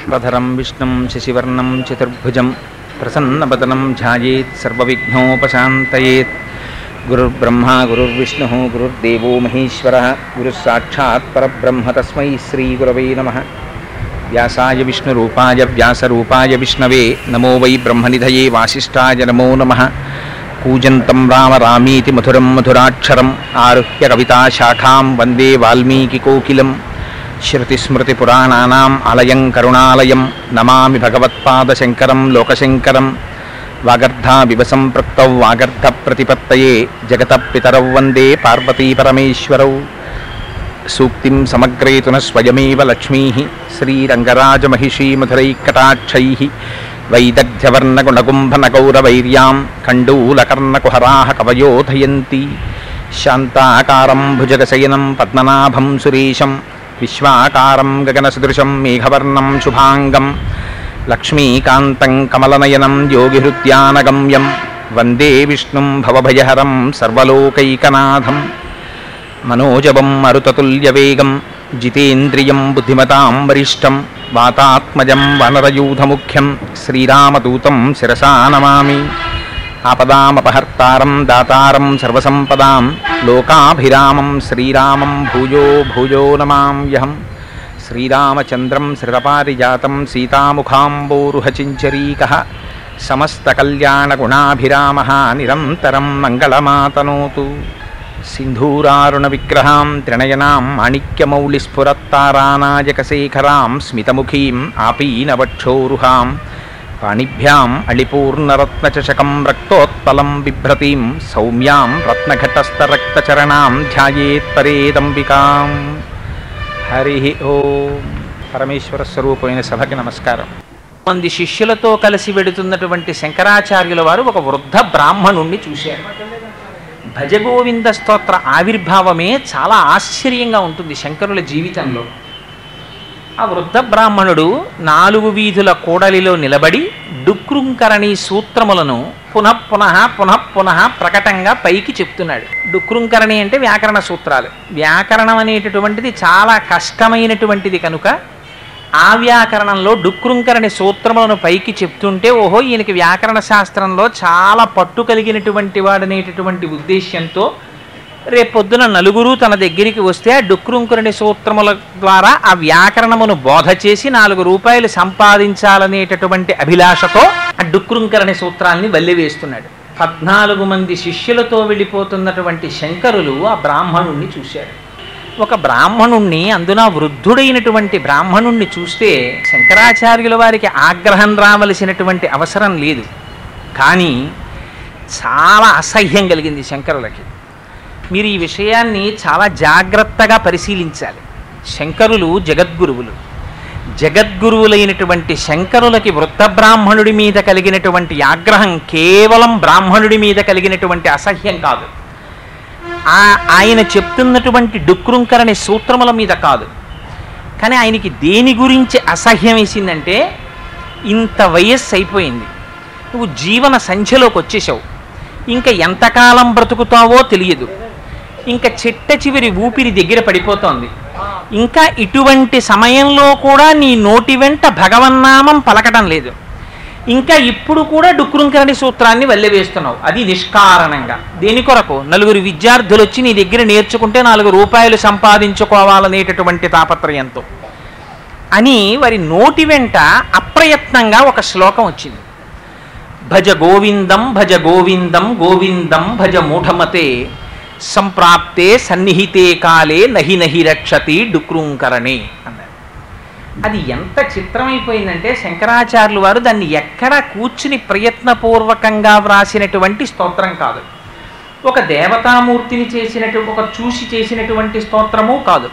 विश्वधरं विष्णु शशिवर्णं चतुर्भुजं प्रसन्न ध्यायेत् सर्वविघ्नोपशान्तयेत्। गुरुर्ब्रह्मा, गुरुर्विष्णु, गुरुर्देव महेश्वर गुरुस्साक्षात्ब्रह्म तस्म श्रीगुरव नम। व्यासा व्यासाय विष्णुरूपाय विष्णवे, नमो वै ब्रह्म निध वासिष्ठाय नमो नम। कूज राम रामीति मधुरम मधुराक्षर आरुह्य कविताशाखां वंदे वाल्मीकिकोकिलम्। శృతిస్మృతిపురాణానాం అలయం కరుణాలయం నమామి భగవత్పాదశంకరం లోకశంకరం వాగర్ధావివ సంపృక్తౌ వాగర్ధ ప్రతిపత్తయే జగత పితరౌ వందే పార్వతీపరమేశ్వరౌ సూక్తిం సమగ్రేతున స్వయమేవ లక్ష్మీ శ్రీరంగరాజమహిషీమధురైకటాక్షై వైదగ్ధ్యవర్ణగుణగుంభనగౌరవైర్యాం కండూలకర్ణకుహరాः కవయోధయంతి శాంతాకారం భుజగశయనం పద్మనాభం సురేశం విశ్వాకారం గగనసదృశం మేఘవర్ణం శుభాంగం లక్ష్మీకాంతం కమలనయనం యోగిహృత్యానగమ్యం వందే విష్ణుం భవభయహరం సర్వలోకైకనాథం మనోజవం మరుతతుల్యవేగం జితేంద్రియం బుద్ధిమతాం వరిష్టం వాతాత్మజం వనరయూధముఖ్యం శ్రీరామదూతం శిరసా నమామి ఆపదామపహర్తారం దాతారం సర్వసంపదాం లోకాభిరామం శ్రీరామం భూయో భూయో నమామ్యహం శ్రీరామచంద్రం శ్రితపారిజాతం సీతాముఖాంబోరుహచించరీక. సమస్తకల్యాణగుణాభిరామ నిరంతరం మంగళమాతనోతు. సింధూరారుణ విగ్రహాం త్రినయనాం మాణిక్యమౌళిస్ఫురత్తారానాయకశేఖరాం స్మితముఖీం ఆపీనవక్షోరుహాం. పాణిభ్యాం అళిపూర్ణరత్నచకం రక్తోత్పలం బిభ్రతీం సౌమ్యాం రత్నఘటస్థరక్తచరణాం ధ్యాయేత్పరేదంబికాం హరి ఓం పరమేశ్వర స్వరూపమైన సభకి నమస్కారం. మంది శిష్యులతో కలిసి వెడుతున్నటువంటి శంకరాచార్యుల వారు ఒక వృద్ధ బ్రాహ్మణుణ్ణి చూశారు. భజగోవింద స్తోత్ర ఆవిర్భావమే చాలా ఆశ్చర్యంగా ఉంటుంది శంకరుల జీవితంలో. ఆ వృద్ధ బ్రాహ్మణుడు నాలుగు వీధుల కూడలిలో నిలబడి డుక్రుంకరణి సూత్రములను పునః పునః ప్రకటంగా పైకి చెప్తున్నాడు. డుక్రుంకరణి అంటే వ్యాకరణ సూత్రాలు. వ్యాకరణం అనేటటువంటిది చాలా కష్టమైనటువంటిది కనుక ఆ వ్యాకరణంలో డుక్రుంకరణి సూత్రములను పైకి చెప్తుంటే ఓహో ఈయనకి వ్యాకరణ శాస్త్రంలో చాలా పట్టు కలిగినటువంటి వాడనేటటువంటి ఉద్దేశ్యంతో రేపొద్దున నలుగురు తన దగ్గరికి వస్తే ఆ సూత్రముల ద్వారా ఆ వ్యాకరణమును బోధ చేసి నాలుగు రూపాయలు సంపాదించాలనేటటువంటి అభిలాషతో ఆ డుక్రుంకరణి సూత్రాల్ని వల్లివేస్తున్నాడు. పద్నాలుగు మంది శిష్యులతో వెళ్ళిపోతున్నటువంటి శంకరులు ఆ బ్రాహ్మణుణ్ణి చూశారు. ఒక బ్రాహ్మణుణ్ణి అందున వృద్ధుడైనటువంటి బ్రాహ్మణుణ్ణి చూస్తే శంకరాచార్యుల వారికి ఆగ్రహం రావలసినటువంటి అవసరం లేదు. కానీ చాలా అసహ్యం కలిగింది శంకరులకి. మీరు ఈ విషయాన్ని చాలా జాగ్రత్తగా పరిశీలించాలి. శంకరులు జగద్గురువులు. జగద్గురువులైనటువంటి శంకరులకి వృత్త బ్రాహ్మణుడి మీద కలిగినటువంటి ఆగ్రహం కేవలం బ్రాహ్మణుడి మీద కలిగినటువంటి అసహ్యం కాదు. ఆయన చెప్తున్నటువంటి డుక్రుంకరణి సూత్రముల మీద కాదు. కానీ ఆయనకి దేని గురించి అసహ్యం వేసిందంటే ఇంత వయస్సు అయిపోయింది. నువ్వు జీవన సంఖ్యలోకి వచ్చేసావు ఇంకా ఎంతకాలం బ్రతుకుతావో తెలియదు. ఇంకా చిట్ట చివరి ఊపిరి దగ్గర పడిపోతోంది. ఇంకా ఇటువంటి సమయంలో కూడా నీ నోటి వెంట భగవన్నామం పలకటం లేదు. ఇంకా ఇప్పుడు కూడా డుక్రుంకరణి సూత్రాన్ని వల్లెవేస్తున్నావు. అది నిష్కారణంగా. దేని కొరకు? నలుగురు విద్యార్థులు వచ్చి నీ దగ్గర నేర్చుకుంటే నాలుగు రూపాయలు సంపాదించుకోవాలనేటటువంటి తాపత్రయంతో. అని వారి నోటి వెంట అప్రయత్నంగా ఒక శ్లోకం వచ్చింది. భజ గోవిందం భజ గోవిందం గోవిందం భజ మూఢమతే సంప్రాప్తే సన్నిహితే కాలే నహి నహి రక్షతి డుక్రుంకరణే అన్నారు. అది ఎంత చిత్రమైపోయిందంటే శంకరాచార్యులు వారు దాన్ని ఎక్కడ కూర్చుని ప్రయత్నపూర్వకంగా వ్రాసినటువంటి స్తోత్రం కాదు. ఒక దేవతామూర్తిని చేసినట్టు ఒక చూసి చేసినటువంటి స్తోత్రము కాదు.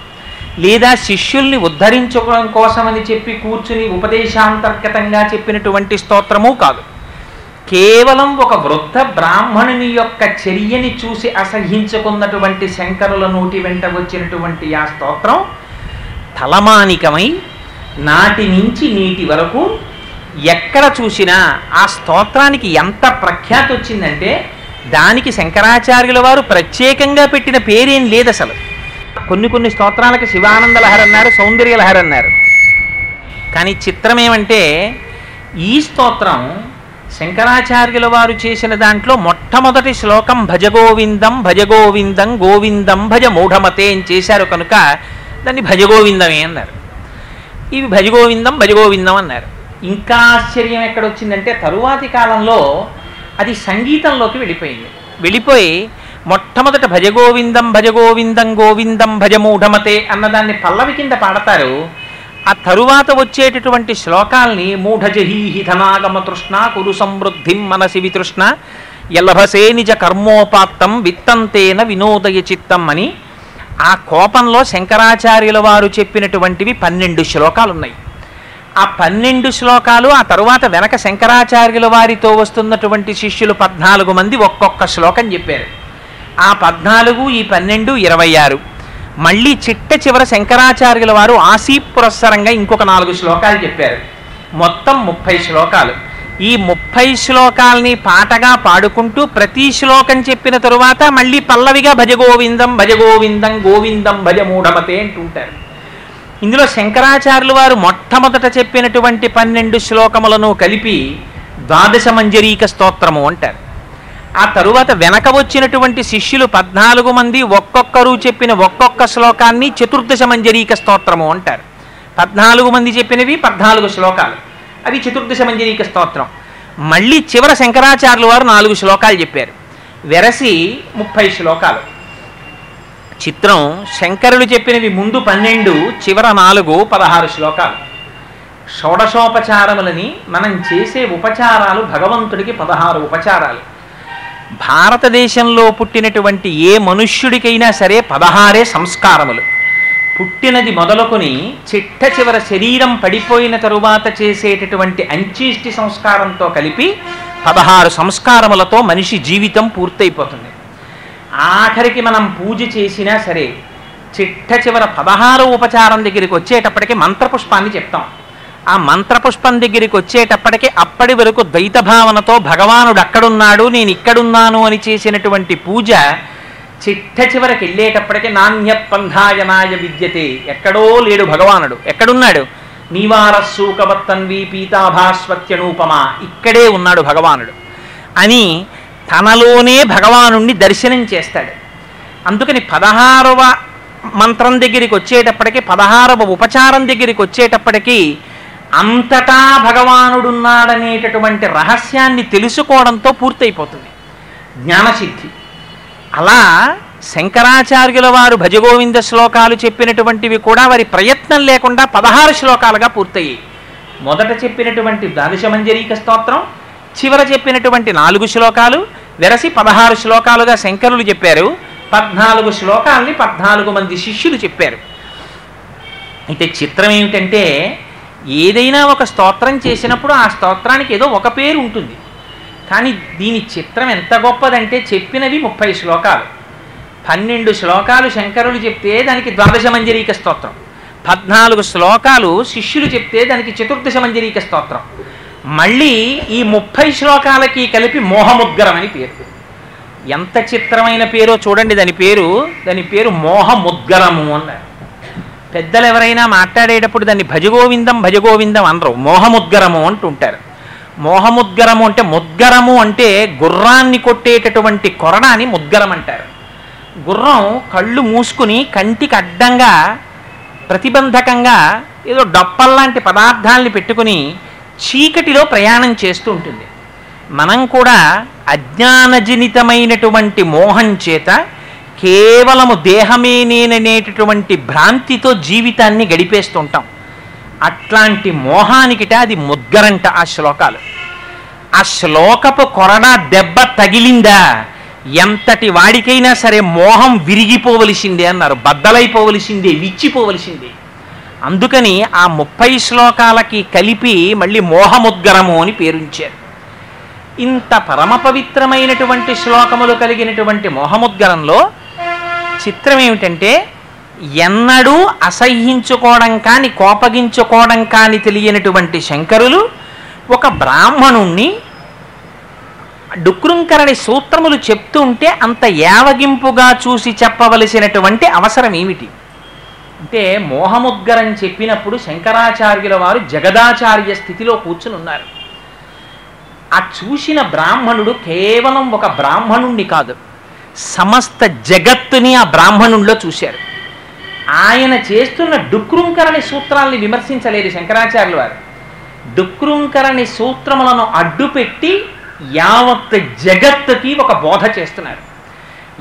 లేదా శిష్యుల్ని ఉద్ధరించుకోవడం కోసమని చెప్పి కూర్చుని ఉపదేశాంతర్గతంగా చెప్పినటువంటి స్తోత్రము కాదు. కేవలం ఒక వృద్ధ బ్రాహ్మణుని యొక్క చర్యని చూసి అసహించుకున్నటువంటి శంకరుల నోటి వెంట వచ్చినటువంటి ఆ స్తోత్రం తలమానికమై నాటి నుంచి నీటి వరకు ఎక్కడ చూసినా ఆ స్తోత్రానికి ఎంత ప్రఖ్యాతి వచ్చిందంటే దానికి శంకరాచార్యుల వారు ప్రత్యేకంగా పెట్టిన పేరేం లేదు అసలు. కొన్ని కొన్ని స్తోత్రాలకు శివానంద లహర్ అన్నారు సౌందర్య లహర్ అన్నారు. కానీ చిత్రం ఏమంటే ఈ స్తోత్రం శంకరాచార్యుల వారు చేసిన దాంట్లో మొట్టమొదటి శ్లోకం భజగోవిందం భజగోవిందం గోవిందం భజ మూఢమతే అని చేశారు కనుక దాన్ని భజగోవిందమే అన్నారు. ఇవి భజగోవిందం భజగోవిందం అన్నారు. ఇంకా ఆశ్చర్యం ఎక్కడొచ్చిందంటే తరువాతి కాలంలో అది సంగీతంలోకి వెళ్ళిపోయింది. వెళ్ళిపోయి మొట్టమొదట భజగోవిందం భజగోవిందం గోవిందం భజమూఢమతే అన్నదాన్ని పల్లవి కింద పాడతారు. ఆ తరువాత వచ్చేటటువంటి శ్లోకాల్ని మూఢజహీహి ధనాగమ తృష్ణ కురు సమృద్ధిం మనసి వితృష్ణ ఎలభసే నిజ కర్మోపాత్తం విత్తంతేన వినోదయ చిత్తం అని ఆ కోపంలో శంకరాచార్యుల వారు చెప్పినటువంటివి పన్నెండు శ్లోకాలు ఉన్నాయి ఆ పన్నెండు శ్లోకాలు ఆ తరువాత వెనక శంకరాచార్యుల వారితో వస్తున్నటువంటి శిష్యులు పద్నాలుగు మంది ఒక్కొక్క శ్లోకం చెప్పారు. ఆ పద్నాలుగు ఈ పన్నెండు ఇరవై ఆరు. మళ్ళీ చిట్ట చివర శంకరాచార్యుల వారు ఆసీ పురస్సరంగా ఇంకొక నాలుగు శ్లోకాలు చెప్పారు. మొత్తం ముప్పై శ్లోకాలు. ఈ ముప్పై శ్లోకాల్ని పాటగా పాడుకుంటూ ప్రతి శ్లోకం చెప్పిన తరువాత మళ్ళీ పల్లవిగా భజగోవిందం భజగోవిందం గోవిందం భజ మూఢమతే అంటుంటారు. ఇందులో శంకరాచార్యులు వారు మొట్టమొదట చెప్పినటువంటి పన్నెండు శ్లోకములను కలిపి ద్వాదశ మంజరీక స్తోత్రము అంటారు. ఆ తరువాత వెనక వచ్చినటువంటి శిష్యులు పద్నాలుగు మంది ఒక్కొక్కరు చెప్పిన ఒక్కొక్క శ్లోకాన్ని చతుర్దశ మంజరీక స్తోత్రము అంటారు. పద్నాలుగు మంది చెప్పినవి పద్నాలుగు శ్లోకాలు. అవి చతుర్దశ మంజరీక స్తోత్రం. మళ్ళీ చివర శంకరాచార్యులు వారు నాలుగు శ్లోకాలు చెప్పారు. వెరసి ముప్పై శ్లోకాలు. చిత్రం శంకరులు చెప్పినవి ముందు పన్నెండు చివర నాలుగు పదహారు శ్లోకాలు. షోడశోపచారములని మనం చేసే ఉపచారాలు భగవంతుడికి పదహారు ఉపచారాలు. భారతదేశంలో పుట్టినటువంటి ఏ మనుష్యుడికైనా సరే పదహారే సంస్కారములు. పుట్టినది మొదలుకొని చిట్ట చివర శరీరం పడిపోయిన తరువాత చేసేటటువంటి అంచేష్టి సంస్కారంతో కలిపి పదహారు సంస్కారములతో మనిషి జీవితం పూర్తయిపోతుంది. ఆఖరికి మనం పూజ చేసినా సరే చిట్ట చివర పదహారు ఉపచారం దగ్గరికి వచ్చేటప్పటికి మంత్రపుష్పాన్ని చెప్తాం. ఆ మంత్రపుష్పం దగ్గరికి వచ్చేటప్పటికి అప్పటి వరకు ద్వైత భావనతో భగవానుడు అక్కడున్నాడు నేను ఇక్కడున్నాను అని చేసినటువంటి పూజ చిట్ట చివరికి వెళ్ళేటప్పటికి నాణ్యపంధాయనాయ విద్యతే. ఎక్కడో లేడు భగవానుడు. ఎక్కడున్నాడు? నీవారస్సూకవత్తన్వి పీతాభాస్వత్యనూపమా. ఇక్కడే ఉన్నాడు భగవానుడు. అని తనలోనే భగవానుణ్ణి దర్శనం చేస్తాడు. అందుకని పదహారవ మంత్రం దగ్గరికి వచ్చేటప్పటికి పదహారవ ఉపచారం దగ్గరికి వచ్చేటప్పటికి అంతటా భగవానుడున్నాడనేటటువంటి రహస్యాన్ని తెలుసుకోవడంతో పూర్తయిపోతుంది. జ్ఞానసిద్ధి. అలా శంకరాచార్యుల వారు భజగోవింద శ్లోకాలు చెప్పినటువంటివి కూడా వారి ప్రయత్నం లేకుండా పదహారు శ్లోకాలుగా పూర్తయ్యాయి. మొదట చెప్పినటువంటి ద్వాదశ స్తోత్రం చివర చెప్పినటువంటి నాలుగు శ్లోకాలు వెరసి పదహారు శ్లోకాలుగా శంకరులు చెప్పారు పద్నాలుగు శ్లోకాల్ని పద్నాలుగు మంది శిష్యులు చెప్పారు. అయితే చిత్రం ఏమిటంటే ఏదైనా ఒక స్తోత్రం చేసినప్పుడు ఆ స్తోత్రానికి ఏదో ఒక పేరు ఉంటుంది. కానీ దీని చిత్రం ఎంత గొప్పదంటే చెప్పినవి ముప్పై శ్లోకాలు. పన్నెండు శ్లోకాలు శంకరులు చెప్తే దానికి ద్వాదశ మంజరీక స్తోత్రం. పద్నాలుగు శ్లోకాలు శిష్యులు చెప్తే దానికి చతుర్దశ మంజరీక స్తోత్రం. మళ్ళీ ఈ ముప్పై శ్లోకాలకి కలిపి మోహముద్గరం అని పేరు. ఎంత చిత్రమైన పేరో చూడండి దాని పేరు దాని పేరు మోహముద్గరము అన్నారు. పెద్దలు ఎవరైనా మాట్లాడేటప్పుడు దాన్ని భజగోవిందం భజగోవిందం అనరు. మోహముద్గరము అంటుంటారు. మోహముద్గరము అంటే ముద్గరము అంటే గుర్రాన్ని కొట్టేటటువంటి కొరడాని ముద్గరం అంటారు. గుర్రం కళ్ళు మూసుకుని కంటికి అడ్డంగా ప్రతిబంధకంగా ఏదో డప్పల్లాంటి పదార్థాలని పెట్టుకుని చీకటిలో ప్రయాణం చేస్తూ ఉంటుంది. మనం కూడా అజ్ఞానజనితమైనటువంటి మోహం చేత కేవలము దేహమే నేననేటటువంటి భ్రాంతితో జీవితాన్ని గడిపేస్తుంటాం. అట్లాంటి మోహానికిట అది ముద్గరంట ఆ శ్లోకాలు. ఆ శ్లోకపు కొరడా దెబ్బ తగిలిందా? ఎంతటి వాడికైనా సరే మోహం విరిగిపోవలసిందే అన్నారు. బద్దలైపోవలసిందే విచ్చిపోవలసిందే. అందుకని ఆ ముప్పై శ్లోకాలకి కలిపి మళ్ళీ మోహముద్గరము అని పేరుంచారు. ఇంత పరమ పవిత్రమైనటువంటి శ్లోకములు కలిగినటువంటి మోహముద్గరంలో చిత్రం ఏమిటంటే ఎన్నడూ అసహ్యించుకోవడం కాని కోపగించుకోవడం కాని తెలియనటువంటి శంకరులు ఒక బ్రాహ్మణుణ్ణి డుక్రుంకరణి సూత్రములు చెప్తూ ఉంటే అంత యావగింపుగా చూసి చెప్పవలసినటువంటి అవసరం ఏమిటి? అంటే మోహముద్గరం చెప్పినప్పుడు శంకరాచార్యుల వారు జగదాచార్య స్థితిలో కూర్చుని ఉన్నారు. ఆ చూసిన బ్రాహ్మణుడు కేవలం ఒక బ్రాహ్మణుణ్ణి కాదు. సమస్త జగత్తుని ఆ బ్రాహ్మణుల్లో చూశారు. ఆయన చేస్తున్న డుక్రుంకరణి సూత్రాల్ని విమర్శించలేదు శంకరాచార్యులు వారు. డుక్రుంకరణి సూత్రములను అడ్డుపెట్టి యావత్ జగత్తుకి ఒక బోధ చేస్తున్నారు.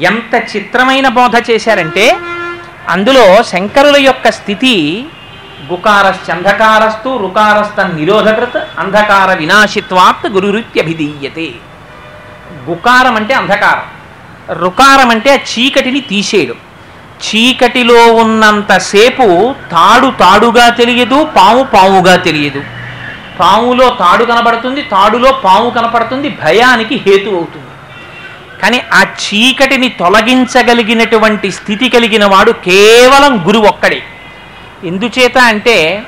ఎంత చిత్రమైన బోధ చేశారంటే అందులో శంకరుల యొక్క స్థితి గుకారశ్చంధకారస్తు రుకారస్త నిరోధకృత్ అంధకార వినాశిత్వాత్ గురురుత్యభిధీయతే. గుకారం అంటే అంధకారం. రుకారం అంటే ఆ చీకటిని తీసేయడం. చీకటిలో ఉన్నంతసేపు తాడు తాడుగా తెలియదు పాము పాముగా తెలియదు. పాములో తాడు కనబడుతుంది తాడులో పాము కనపడుతుంది భయానికి హేతు అవుతుంది. కానీ ఆ చీకటిని తొలగించగలిగినటువంటి స్థితి కలిగిన వాడు కేవలం గురువు ఒక్కడే. ఎందుచేత అంటే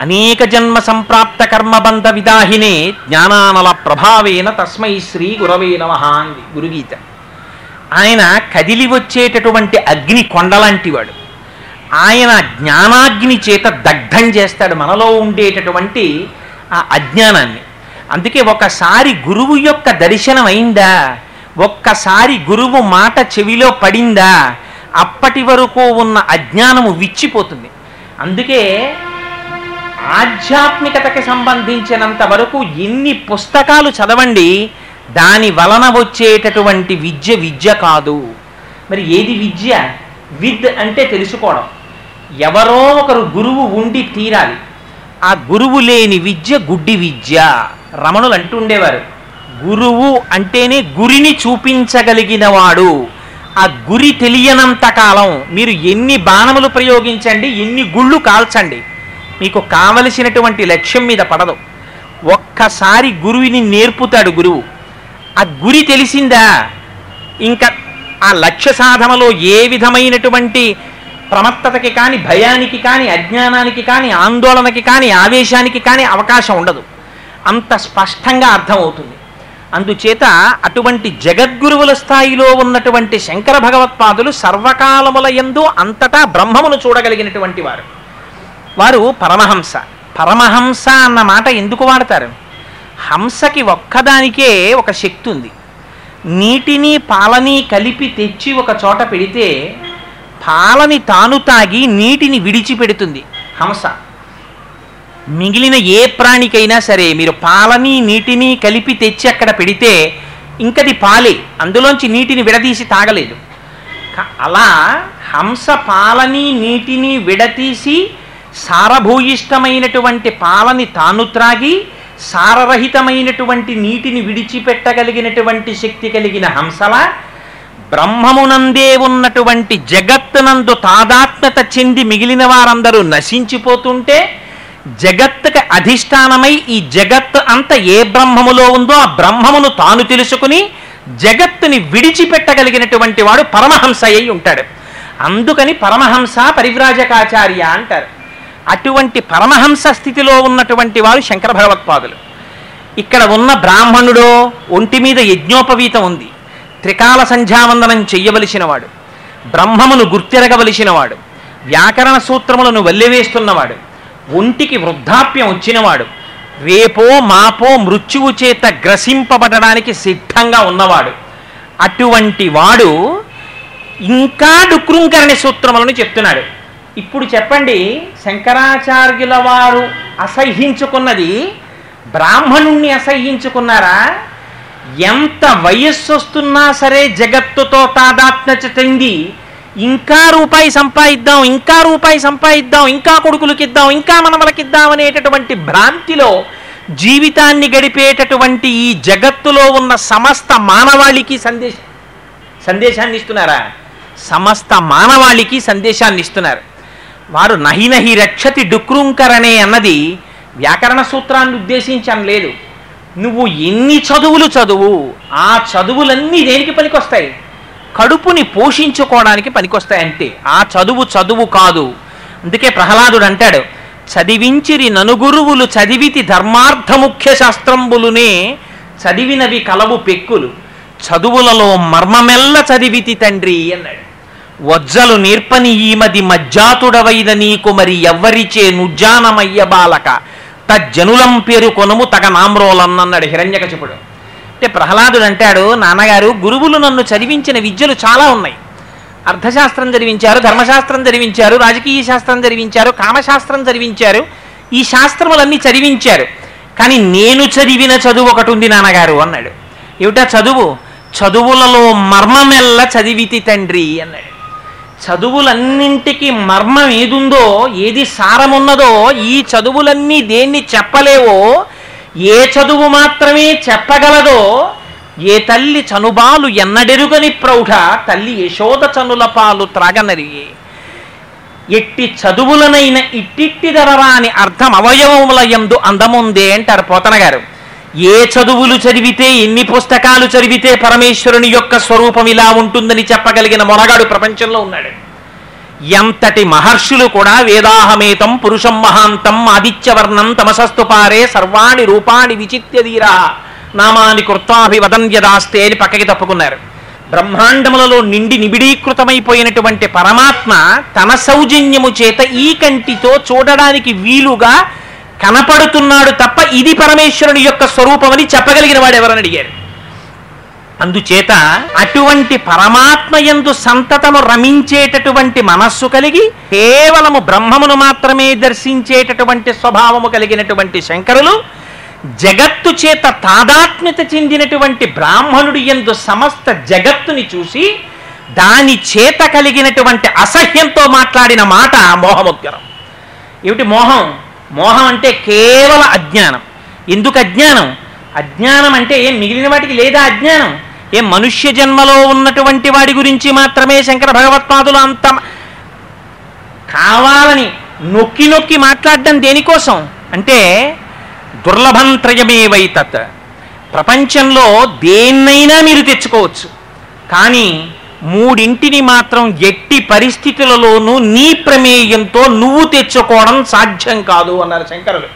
అనేక జన్మ సంప్రాప్త కర్మబంధ విదాహినే జ్ఞానానల ప్రభావేన తస్మై శ్రీ గురవే నమ అంది గురుగీత. ఆయన కదిలి వచ్చేటటువంటి అగ్ని కొండలాంటి వాడు ఆయన జ్ఞానాగ్ని చేత దగ్ధం చేస్తాడు మనలో ఉండేటటువంటి ఆ అజ్ఞానాన్ని. అందుకే ఒకసారి గురువు యొక్క దర్శనం అయిందా ఒక్కసారి గురువు మాట చెవిలో పడిందా? అప్పటి వరకు ఉన్న అజ్ఞానము విచ్చిపోతుంది. అందుకే ఆధ్యాత్మికతకి సంబంధించినంత వరకు ఎన్ని పుస్తకాలు చదవండి దాని వలన వచ్చేటటువంటి విద్య విద్య కాదు. మరి ఏది విద్య? విద్ అంటే తెలుసుకోవడం. ఎవరో ఒకరు గురువు ఉండి తీరాలి. ఆ గురువు లేని విద్య గుడ్డి విద్య. రమణులు అంటుండేవారు గురువు అంటేనే గురిని చూపించగలిగినవాడు. ఆ గురి తెలియనంత కాలం మీరు ఎన్ని బాణములు ప్రయోగించండి ఎన్ని గుళ్ళు కాల్చండి. మీకు కావలసినటువంటి లక్ష్యం మీద పడదు. ఒక్కసారి గురువుని నేర్పుతాడు గురువు. ఆ గురి తెలిసిందా? ఇంకా ఆ లక్ష్య సాధనలో ఏ విధమైనటువంటి ప్రమత్తతకి కానీ భయానికి కానీ అజ్ఞానానికి కానీ ఆందోళనకి కానీ ఆవేశానికి కానీ అవకాశం ఉండదు. అంత స్పష్టంగా అర్థమవుతుంది. అందుచేత అటువంటి జగద్గురువుల స్థాయిలో ఉన్నటువంటి శంకర భగవత్పాదులు సర్వకాలముల ఎందు అంతటా బ్రహ్మమును చూడగలిగినటువంటి వారు. వారు పరమహంస. పరమహంస అన్న మాట ఎందుకు వాడతారు? హంసకి ఒక్కదానికే ఒక శక్తి ఉంది. నీటిని పాలని కలిపి తెచ్చి ఒక చోట పెడితే పాలని తాను తాగి నీటిని విడిచిపెడుతుంది హంస. మిగిలిన ఏ ప్రాణికైనా సరే మీరు పాలని నీటిని కలిపి తెచ్చి అక్కడ పెడితే ఇంకది పాలే. అందులోంచి నీటిని విడదీసి తాగలేదు. అలా హంస పాలని నీటిని విడతీసి సారభూయిష్టమైనటువంటి పాలని తాను త్రాగి సారరహితమైనటువంటి నీటిని విడిచిపెట్టగలిగినటువంటి శక్తి కలిగిన హంసల బ్రహ్మమునందే ఉన్నటువంటి జగత్తునందు తాదాత్మ్యత చెంది మిగిలిన వారందరూ నశించిపోతుంటే జగత్తుకి అధిష్టానమై ఈ జగత్తు అంత ఏ బ్రహ్మములో ఉందో ఆ బ్రహ్మమును తాను తెలుసుకుని జగత్తుని విడిచిపెట్టగలిగినటువంటి వాడు పరమహంస అయి ఉంటాడు. అందుకని పరమహంస పరివ్రాజకాచార్య అంటారు. అటువంటి పరమహంస స్థితిలో ఉన్నటువంటి వారు శంకర భగవత్పాదులు. ఇక్కడ ఉన్న బ్రాహ్మణుడో ఒంటి మీద యజ్ఞోపవీతం ఉంది. త్రికాల సంధ్యావందనం చెయ్యవలసినవాడు. బ్రహ్మమును గుర్తిరగవలసినవాడు. వ్యాకరణ సూత్రములను వల్లెవేస్తున్నవాడు. ఒంటికి వృద్ధాప్యం వచ్చినవాడు. రేపో మాపో మృత్యువు చేత గ్రసింపబడడానికి సిద్ధంగా ఉన్నవాడు. అటువంటి వాడు ఇంకా డుక్రుంకరణి సూత్రములను చెప్తున్నాడు. ఇప్పుడు చెప్పండి శంకరాచార్యుల వారు అసహ్యించుకున్నది బ్రాహ్మణుణ్ణి అసహ్యించుకున్నారా? ఎంత వయస్సు వస్తున్నా సరే జగత్తుతో తాదాత్మ్యత చెంది ఇంకా రూపాయి సంపాదిద్దాం ఇంకా రూపాయి సంపాదిద్దాం ఇంకా కొడుకులకిద్దాం ఇంకా మనవలకిద్దాం అనేటటువంటి భ్రాంతిలో జీవితాన్ని గడిపేటటువంటి ఈ జగత్తులో ఉన్న సమస్త మానవాళికి సందేశం సందేశాన్ని ఇస్తున్నారా సమస్త మానవాళికి సందేశాన్ని ఇస్తున్నారు వారు నహి నహి రక్షతి డుక్రుంకరణే అన్నది వ్యాకరణ సూత్రాన్ని ఉద్దేశించడం లేదు. నువ్వు ఎన్ని చదువులు చదువు ఆ చదువులన్నీ దేనికి పనికొస్తాయి? కడుపుని పోషించుకోవడానికి పనికొస్తాయి అంతే ఆ చదువు చదువు కాదు. అందుకే ప్రహ్లాదుడు అంటాడు చదివించిరి ననుగురువులు చదివితి ధర్మార్థ ముఖ్య శాస్త్రంబులునే చదివినవి కలవు పెక్కులు. చదువులలో మర్మమెల్ల చదివితి తండ్రి అన్నాడు. వజ్జలు నేర్పని ఈమది మజ్జాతుడవైన నీకు మరి ఎవ్వరిచే నుజ్జానమయ్య బాలక. తజ్జనులం పేరు కొనుము తగ నామ్రోలన్నన్నాడు హిరణ్యకశిపుడు అంటే ప్రహ్లాదుడు అంటాడు నాన్నగారు గురువులు నన్ను చదివించిన విద్యలు చాలా ఉన్నాయి. అర్థశాస్త్రం చదివించారు ధర్మశాస్త్రం చదివించారు రాజకీయ శాస్త్రం చదివించారు కామశాస్త్రం చదివించారు ఈ శాస్త్రములన్నీ చదివించారు. కానీ నేను చదివిన చదువు ఒకటి ఉంది నాన్నగారు అన్నాడు. ఏమిటా చదువు? చదువులలో మర్మమెల్ల చదివితి తండ్రి అన్నాడు. చదువులన్నింటికి మర్మం ఏదుందో ఏది సారమున్నదో ఈ చదువులన్నీ దేన్ని చెప్పలేవో ఏ చదువు మాత్రమే చెప్పగలదో ఏ తల్లి చనుబాలు ఎన్నడెరుగని ప్రౌఢ తల్లి యశోద చనుల పాలు త్రాగనరిగే ఎట్టి చదువులనైన ఇట్టిట్టి ధరరాని అర్థం అవయవముల ఎందు అందముందే అంటారు పోతన గారు ఏ చదువులు చదివితే ఎన్ని పుస్తకాలు చదివితే పరమేశ్వరుని యొక్క స్వరూపం ఇలా ఉంటుందని చెప్పగలిగిన మొనగాడు ప్రపంచంలో ఉన్నాడు. ఎంతటి మహర్షులు కూడా వేదాహమేతం పురుషం మహాంతం ఆదిత్యవర్ణం తమసస్తు పారే సర్వాణి రూపాణి విచిత్యధీరా నామాని కృత్వాభివదన్యదాస్తే అని పక్కకి తప్పుకున్నారు. బ్రహ్మాండములలో నిండి నిబిడీకృతమైపోయినటువంటి పరమాత్మ తన సౌజన్యము చేత ఈ కంటితో చూడడానికి వీలుగా కనపడుతున్నాడు తప్ప ఇది పరమేశ్వరుని యొక్క స్వరూపమని చెప్పగలిగిన వాడు ఎవరని అడిగారు. అందుచేత అటువంటి పరమాత్మ యందు సంతతము రమించేటటువంటి మనస్సు కలిగి కేవలము బ్రహ్మమును మాత్రమే దర్శించేటటువంటి స్వభావము కలిగినటువంటి శంకరులు జగత్తు చేత తాదాత్మ్యత చెందినటువంటి బ్రాహ్మణుడు యందు సమస్త జగత్తుని చూసి దాని చేత కలిగినటువంటి అసహ్యంతో మాట్లాడిన మాట మోహముద్గరం. ఏమిటి మోహం? మోహం అంటే కేవల అజ్ఞానం. ఎందుకు అజ్ఞానం? అజ్ఞానం అంటే ఏం మిగిలిన వాటికి లేదా అజ్ఞానం? ఏం మనుష్య జన్మలో ఉన్నటువంటి వాడి గురించి మాత్రమే శంకర భగవత్పాదులు అంత కావాలని నొక్కి నొక్కి మాట్లాడడం దేనికోసం? అంటే దుర్లభం త్రయమేవై తత్. ప్రపంచంలో దేన్నైనా మీరు తెచ్చుకోవచ్చు. కానీ మూడింటిని మాత్రం ఎట్టి పరిస్థితులలోనూ నీ ప్రమేయంతో నువ్వు తెచ్చుకోవడం సాధ్యం కాదు అన్నారు శంకరులు.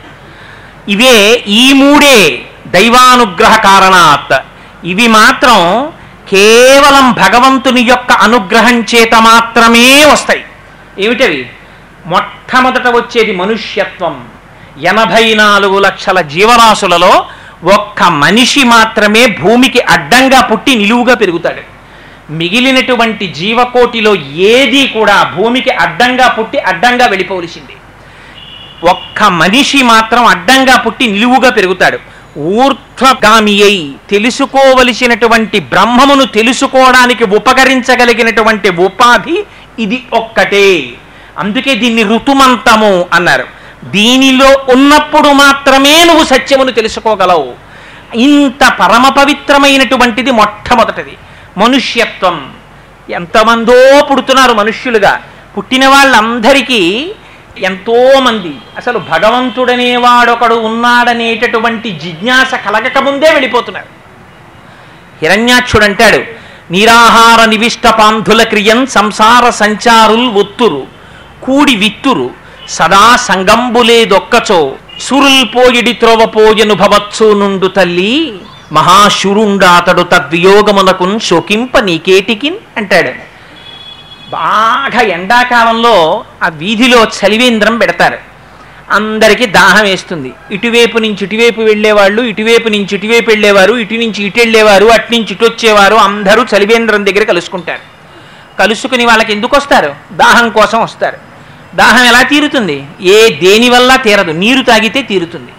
ఇవే ఈ మూడే దైవానుగ్రహ కారణాత్. ఇవి మాత్రం కేవలం భగవంతుని యొక్క అనుగ్రహం చేత మాత్రమే వస్తాయి. ఏమిటవి? మొట్టమొదట వచ్చేది మనుష్యత్వం. ఎనభై నాలుగు లక్షల జీవరాశులలో ఒక్క మనిషి మాత్రమే భూమికి అడ్డంగా పుట్టి నిలువుగా పెరుగుతాడు. మిగిలినటువంటి జీవకోటిలో ఏది కూడా భూమికి అడ్డంగా పుట్టి అడ్డంగా వెళ్ళిపోవలసింది. ఒక్క మనిషి మాత్రం అడ్డంగా పుట్టి నిలువుగా పెరుగుతాడు. ఊర్ధ్వగామి అయి తెలుసుకోవలసినటువంటి బ్రహ్మమును తెలుసుకోవడానికి ఉపకరించగలిగినటువంటి ఉపాధి ఇది ఒక్కటే. అందుకే దీన్ని ఋతుమంతము అన్నారు. దీనిలో ఉన్నప్పుడు మాత్రమే నువ్వు సత్యమును తెలుసుకోగలవు. ఇంత పరమ పవిత్రమైనటువంటిది మొట్టమొదటిది. మనుష్యత్వం. ఎంతమందో పుడుతున్నారు మనుష్యులుగా. పుట్టిన వాళ్ళందరికీ ఎంతో మంది అసలు భగవంతుడనేవాడొకడు ఉన్నాడనేటటువంటి జిజ్ఞాస కలగకముందే వెళ్ళిపోతున్నారు. హిరణ్యాక్షుడు అంటాడు నిరాహార నివిష్ట పాంధుల క్రియన్ సంసార సంచారుల్ ఒత్తురు. కూడి విత్తురు. సదా సంగంబులేదొక్కచో సురుల్ పోయిడి భవత్సు నుండు తల్లి. మహాశురుండాతడు తద్వియోగమునకున్ శోకింప నీకేటికిన్ అంటాడు. బాగా ఎండాకాలంలో ఆ వీధిలో చలివేంద్రం పెడతారు. అందరికీ దాహం వేస్తుంది. ఇటువైపు నుంచి ఇటువైపు వెళ్ళేవాళ్ళు ఇటువైపు నుంచి ఇటువైపు వెళ్ళేవారు ఇటు నుంచి ఇటు వెళ్ళేవారు అటు నుంచి ఇటు వచ్చేవారు అందరూ చలివేంద్రం దగ్గర కలుసుకుంటారు. కలుసుకుని వాళ్ళకి ఎందుకు వస్తారు? దాహం కోసం వస్తారు. దాహం ఎలా తీరుతుంది? ఏ దేనివల్ల తీరదు? నీరు తాగితే తీరుతుంది.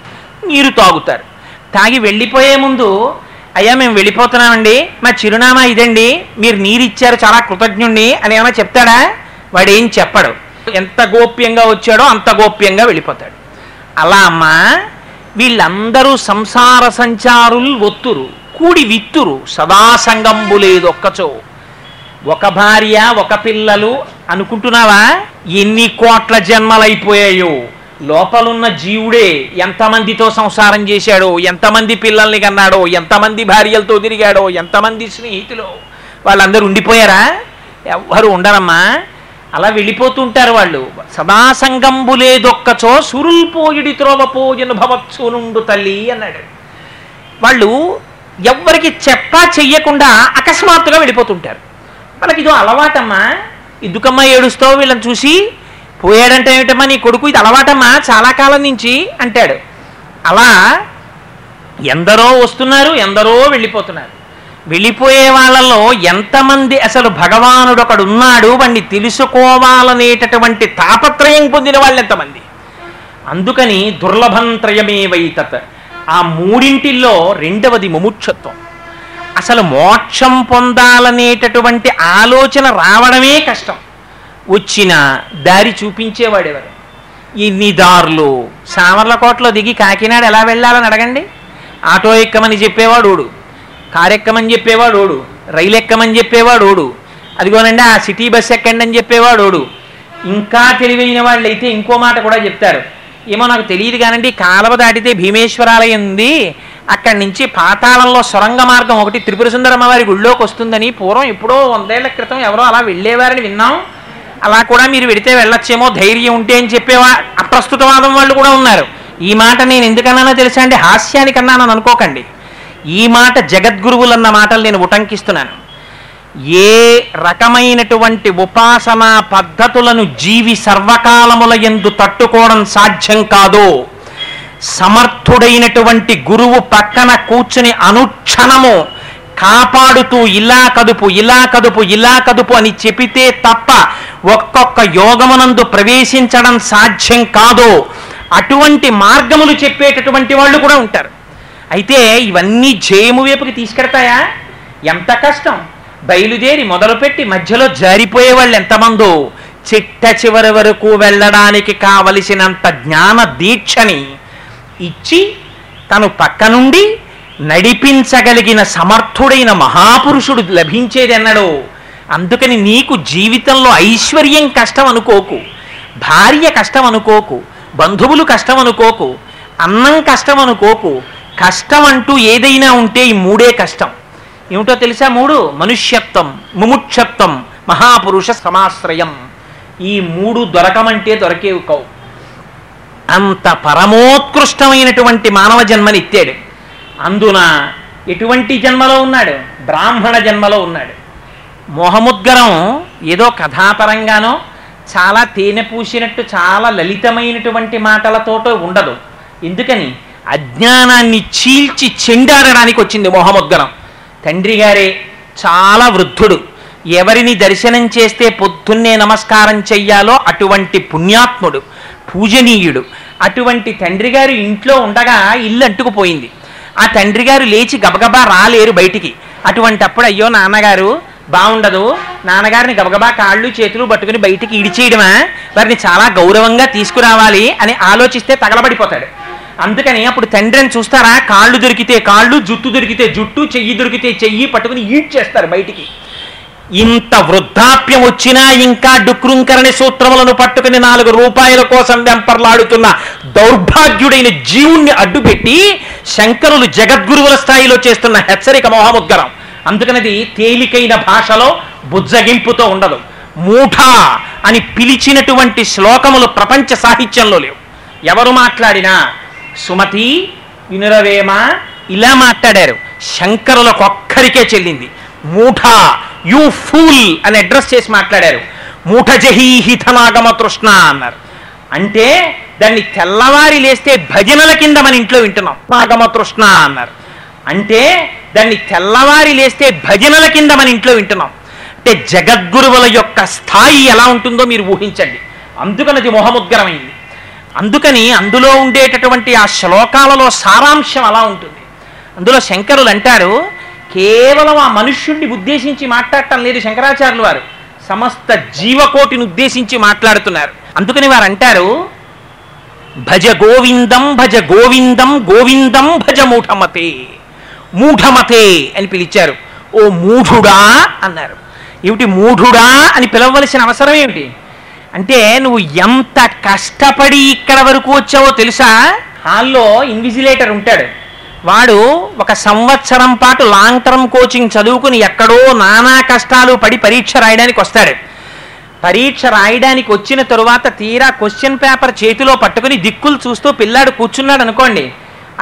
నీరు తాగుతారు. తాగి వెళ్ళిపోయే ముందు అయ్యా మేము వెళ్ళిపోతున్నామండి. మా చిరునామా ఇదండి. మీరు నీరిచ్చారు చాలా కృతజ్ఞుణ్ణి అని ఏమైనా చెప్తాడా? వాడేం చెప్పడు. ఎంత గోప్యంగా వచ్చాడో అంత గోప్యంగా వెళ్ళిపోతాడు. అలా అమ్మా వీళ్ళందరూ సంసార సంచారులు ఒత్తురు కూడి విత్తురు సదా సంగంబు లేదు ఒక్కచో ఒక భార్య ఒక పిల్లలు అనుకుంటున్నావా? ఎన్ని కోట్ల జన్మలైపోయాయో. లోపలున్న జీవుడే ఎంతమందితో సంసారం చేశాడో ఎంతమంది పిల్లల్ని కన్నాడో ఎంతమంది భార్యలతో తిరిగాడో ఎంతమంది స్నేహితులు వాళ్ళందరూ ఉండిపోయారా? ఎవ్వరు ఉండరమ్మా. అలా వెళ్ళిపోతుంటారు వాళ్ళు. సదా సంగంబు లేదొక్కచో సురుల్ పోయిడి త్రోవ పోయను భవత్సు నుండు తల్లి అన్నాడు. వాళ్ళు ఎవ్వరికి చెప్పా చెయ్యకుండా అకస్మాత్తుగా వెళ్ళిపోతుంటారు. వాళ్ళకి ఇదో అలవాటమ్మా. ఎందుకమ్మా ఏడుస్తావు? వీళ్ళని చూసి పోయాడంటే ఏమిటమ్మా? నీ కొడుకు ఇది అలవాటమ్మా చాలా కాలం నుంచి అంటాడు. అలా ఎందరో వస్తున్నారు ఎందరో వెళ్ళిపోతున్నారు. వెళ్ళిపోయే వాళ్ళలో ఎంతమంది అసలు భగవానుడు ఒకడు ఉన్నాడు వాడిని తెలుసుకోవాలనేటటువంటి తాపత్రయం పొందిన వాళ్ళు ఎంతమంది? అందుకని దుర్లభం త్రయమే ఆ మూడింటిల్లో రెండవది ముముక్షత్వం. అసలు మోక్షం పొందాలనేటటువంటి ఆలోచన రావడమే కష్టం. వచ్చిన దారి చూపించేవాడెవరు? ఇన్ని దారులు సామర్లకోటలో దిగి కాకినాడ ఎలా వెళ్ళాలని అడగండి. ఆటో ఎక్కమని చెప్పేవాడు ఓడు. కారు ఎక్కమని చెప్పేవాడు ఓడు. రైలు ఎక్కమని చెప్పేవాడు ఓడు. అదిగోనండి ఆ సిటీ బస్ ఎక్కండి అని చెప్పేవాడు ఓడు. ఇంకా తెలివైన వాళ్ళు అయితే ఇంకో మాట కూడా చెప్తారు. ఏమో నాకు తెలియదు కానండి కాలవ దాటితే భీమేశ్వరాలయం ఉంది. అక్కడి నుంచి పాతాళంలో సొరంగ మార్గం ఒకటి త్రిపుర సుందరమ్మ వారి గుళ్ళోకి వస్తుందని పూర్వం ఎప్పుడో వందేళ్ళ క్రితం ఎవరో అలా వెళ్ళేవారని విన్నాం. అలా కూడా మీరు వెడితే వెళ్ళొచ్చేమో ధైర్యం ఉంటే అని చెప్పేవా అప్రస్తుతవాదం వాళ్ళు కూడా ఉన్నారు. ఈ మాట నేను ఎందుకన్నానో తెలుసా అండి? హాస్యానికి అన్నానని అనుకోకండి. ఈ మాట జగద్గురువులన్న మాటలు నేను ఉటంకిస్తున్నాను. ఏ రకమైనటువంటి ఉపాసనా పద్ధతులను జీవి సర్వకాలముల ఎందు తట్టుకోవడం సాధ్యం కాదో సమర్థుడైనటువంటి గురువు పక్కన కూర్చుని అనుక్షణము కాపాడుతూ ఇలా కదుపు ఇలా కదుపు ఇలా కదుపు అని చెబితే తప్ప ఒక్కొక్క యోగమునందు ప్రవేశించడం సాధ్యం కాదో. అటువంటి మార్గములు చెప్పేటటువంటి వాళ్ళు కూడా ఉంటారు. అయితే ఇవన్నీ జయము వైపుకి తీసుకెడతాయా? ఎంత కష్టం. బయలుదేరి మొదలుపెట్టి మధ్యలో జారిపోయే వాళ్ళు ఎంతమందో. చిట్ట చివరి వరకు వెళ్ళడానికి కావలసినంత జ్ఞాన దీక్షని ఇచ్చి తను పక్క నుండి నడిపించగలిగిన సమర్థుడైన మహాపురుషుడు లభించేది అన్నాడు అందుకని నీకు జీవితంలో ఐశ్వర్యం కష్టం అనుకోకు భార్య కష్టం అనుకోకు బంధువులు కష్టం అనుకోకు అన్నం కష్టం అనుకోకు కష్టం అంటూ ఏదైనా ఉంటే ఈ మూడే కష్టం. ఏమిటో తెలుసా మూడు? మనుష్యత్వం ముముక్షత్వం మహాపురుష సమాశ్రయం ఈ మూడు దొరకమంటే దొరకేవి కావు. అంత పరమోత్కృష్టమైనటువంటి మానవ జన్మనిత్తాడు అందున ఎటువంటి జన్మలో ఉన్నాడు? బ్రాహ్మణ జన్మలో ఉన్నాడు. మోహముద్గరం ఏదో కథాపరంగానో చాలా తేనె పూసినట్టు చాలా లలితమైనటువంటి మాటలతోటో ఉండదు. ఎందుకని? అజ్ఞానాన్ని చీల్చి చెండాడడానికి వచ్చింది మోహముద్గరం. తండ్రి గారే చాలా వృద్ధుడు. ఎవరిని దర్శనం చేస్తే పొద్దున్నే నమస్కారం చెయ్యాలో అటువంటి పుణ్యాత్ముడు పూజనీయుడు. అటువంటి తండ్రి గారు ఇంట్లో ఉండగా ఇల్లు అంటుకుపోయింది. ఆ తండ్రి గారు లేచి గబగబా రాలేరు బయటికి. అటువంటప్పుడు అయ్యో నాన్నగారు బాగుండదు. నాన్నగారిని గబగబా కాళ్ళు చేతులు పట్టుకుని బయటికి ఇడిచేయడమా వారిని చాలా గౌరవంగా తీసుకురావాలి అని ఆలోచిస్తే తగలబడిపోతాడు. అందుకని అప్పుడు తండ్రిని చూస్తారా? కాళ్ళు దొరికితే కాళ్ళు జుట్టు దొరికితే జుట్టు చెయ్యి దొరికితే చెయ్యి పట్టుకుని ఈడ్ చేస్తారు బయటికి. ఇంత వృద్ధాప్యం వచ్చినా ఇంకా డుక్రుంకరణి సూత్రములను పట్టుకుని నాలుగు రూపాయల కోసం వెంపర్లాడుతున్న దౌర్భాగ్యుడైన జీవుణ్ణి అడ్డుపెట్టి శంకరులు జగద్గురువుల స్థాయిలో చేస్తున్న హెచ్చరిక మోహముద్గరం అందుకనది తేలికైన భాషలో బుజ్జగింపుతో ఉండదు. మూఠా అని పిలిచినటువంటి శ్లోకములు ప్రపంచ సాహిత్యంలో లేవు. ఎవరు మాట్లాడినా సుమతి వినురవేమ ఇలా మాట్లాడారు. శంకరులకు ఒక్కరికే చెల్లింది. మూఠా యూ ఫూల్ అని అడ్రస్ చేసి మాట్లాడారు. మూఠ జహీహితనాగమ తృష్ణ అన్నారు. అంటే దాన్ని తెల్లవారి లేస్తే భజనల కింద మన ఇంట్లో వింటున్నాం. నాగమ తృష్ణ అన్నారు. అంటే దాన్ని తెల్లవారి లేస్తే భజనల కింద మన ఇంట్లో వింటున్నాం. అంటే జగద్గురువుల యొక్క స్థాయి ఎలా ఉంటుందో మీరు ఊహించండి. అందుకనది మొహముద్గరమైంది. అందుకని అందులో ఉండేటటువంటి ఆ శ్లోకాలలో సారాంశం అలా ఉంటుంది. అందులో శంకరులు అంటారు కేవలం ఆ మనుష్యుణ్ణి ఉద్దేశించి మాట్లాడటం లేదు శంకరాచార్యులు వారు. సమస్త జీవకోటిని ఉద్దేశించి మాట్లాడుతున్నారు. అందుకని వారు అంటారు భజ గోవిందం భజ గోవిందం గోవిందం భజ మూఢమతే. మూఢమతే అని పిలిచారు. ఓ మూఢుడా అన్నారు. ఏమిటి మూఢుడా అని పిలవలసిన అవసరం ఏమిటి? అంటే నువ్వు ఎంత కష్టపడి ఇక్కడ వరకు వచ్చావో తెలుసా? హాల్లో ఇన్విజిలేటర్ ఉంటాడు. వాడు ఒక సంవత్సరం పాటు లాంగ్ టర్మ్ కోచింగ్ చదువుకుని ఎక్కడో నానా కష్టాలు పడి పరీక్ష రాయడానికి వస్తాడు. పరీక్ష రాయడానికి వచ్చిన తరువాత తీరా క్వశ్చన్ పేపర్ చేతిలో పట్టుకుని దిక్కులు చూస్తూ పిల్లాడు కూర్చున్నాడు అనుకోండి.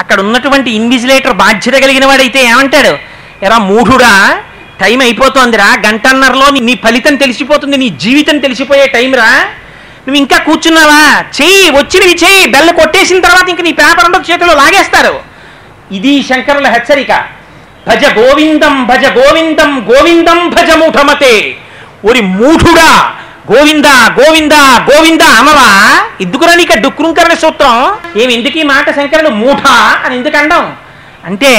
అక్కడ ఉన్నటువంటి ఇన్విజిలేటర్ బాధ్యత కలిగిన వాడైతే ఏమంటాడు? ఎరా మూఢుడా టైం అయిపోతోందిరా గంటన్నరలో నీ- నీ ఫలితం తెలిసిపోతుంది నీ జీవితం తెలిసిపోయే టైం రా నువ్వు ఇంకా కూర్చున్నావా? చెయ్యి వచ్చినవి చెయ్యి బెల్ల కొట్టేసిన తర్వాత ఇంక నీ పేపర్ ఉండదు చేతిలో లాగేస్తారు. ఇది శంకరుల హెచ్చరిక. భజ గోవిందం భజ గోవిందం గోవిందం భజ మూఢమతే. ఒరి మూఢుడా గోవింద గోవింద గోవింద అనవా ఎందుకురా నీకు డుక్రుంకరణ సూత్రం. ఏమి ఎందుకు ఈ మాట శంకరుడు మూఢ అని ఎందుకు అండం అంటే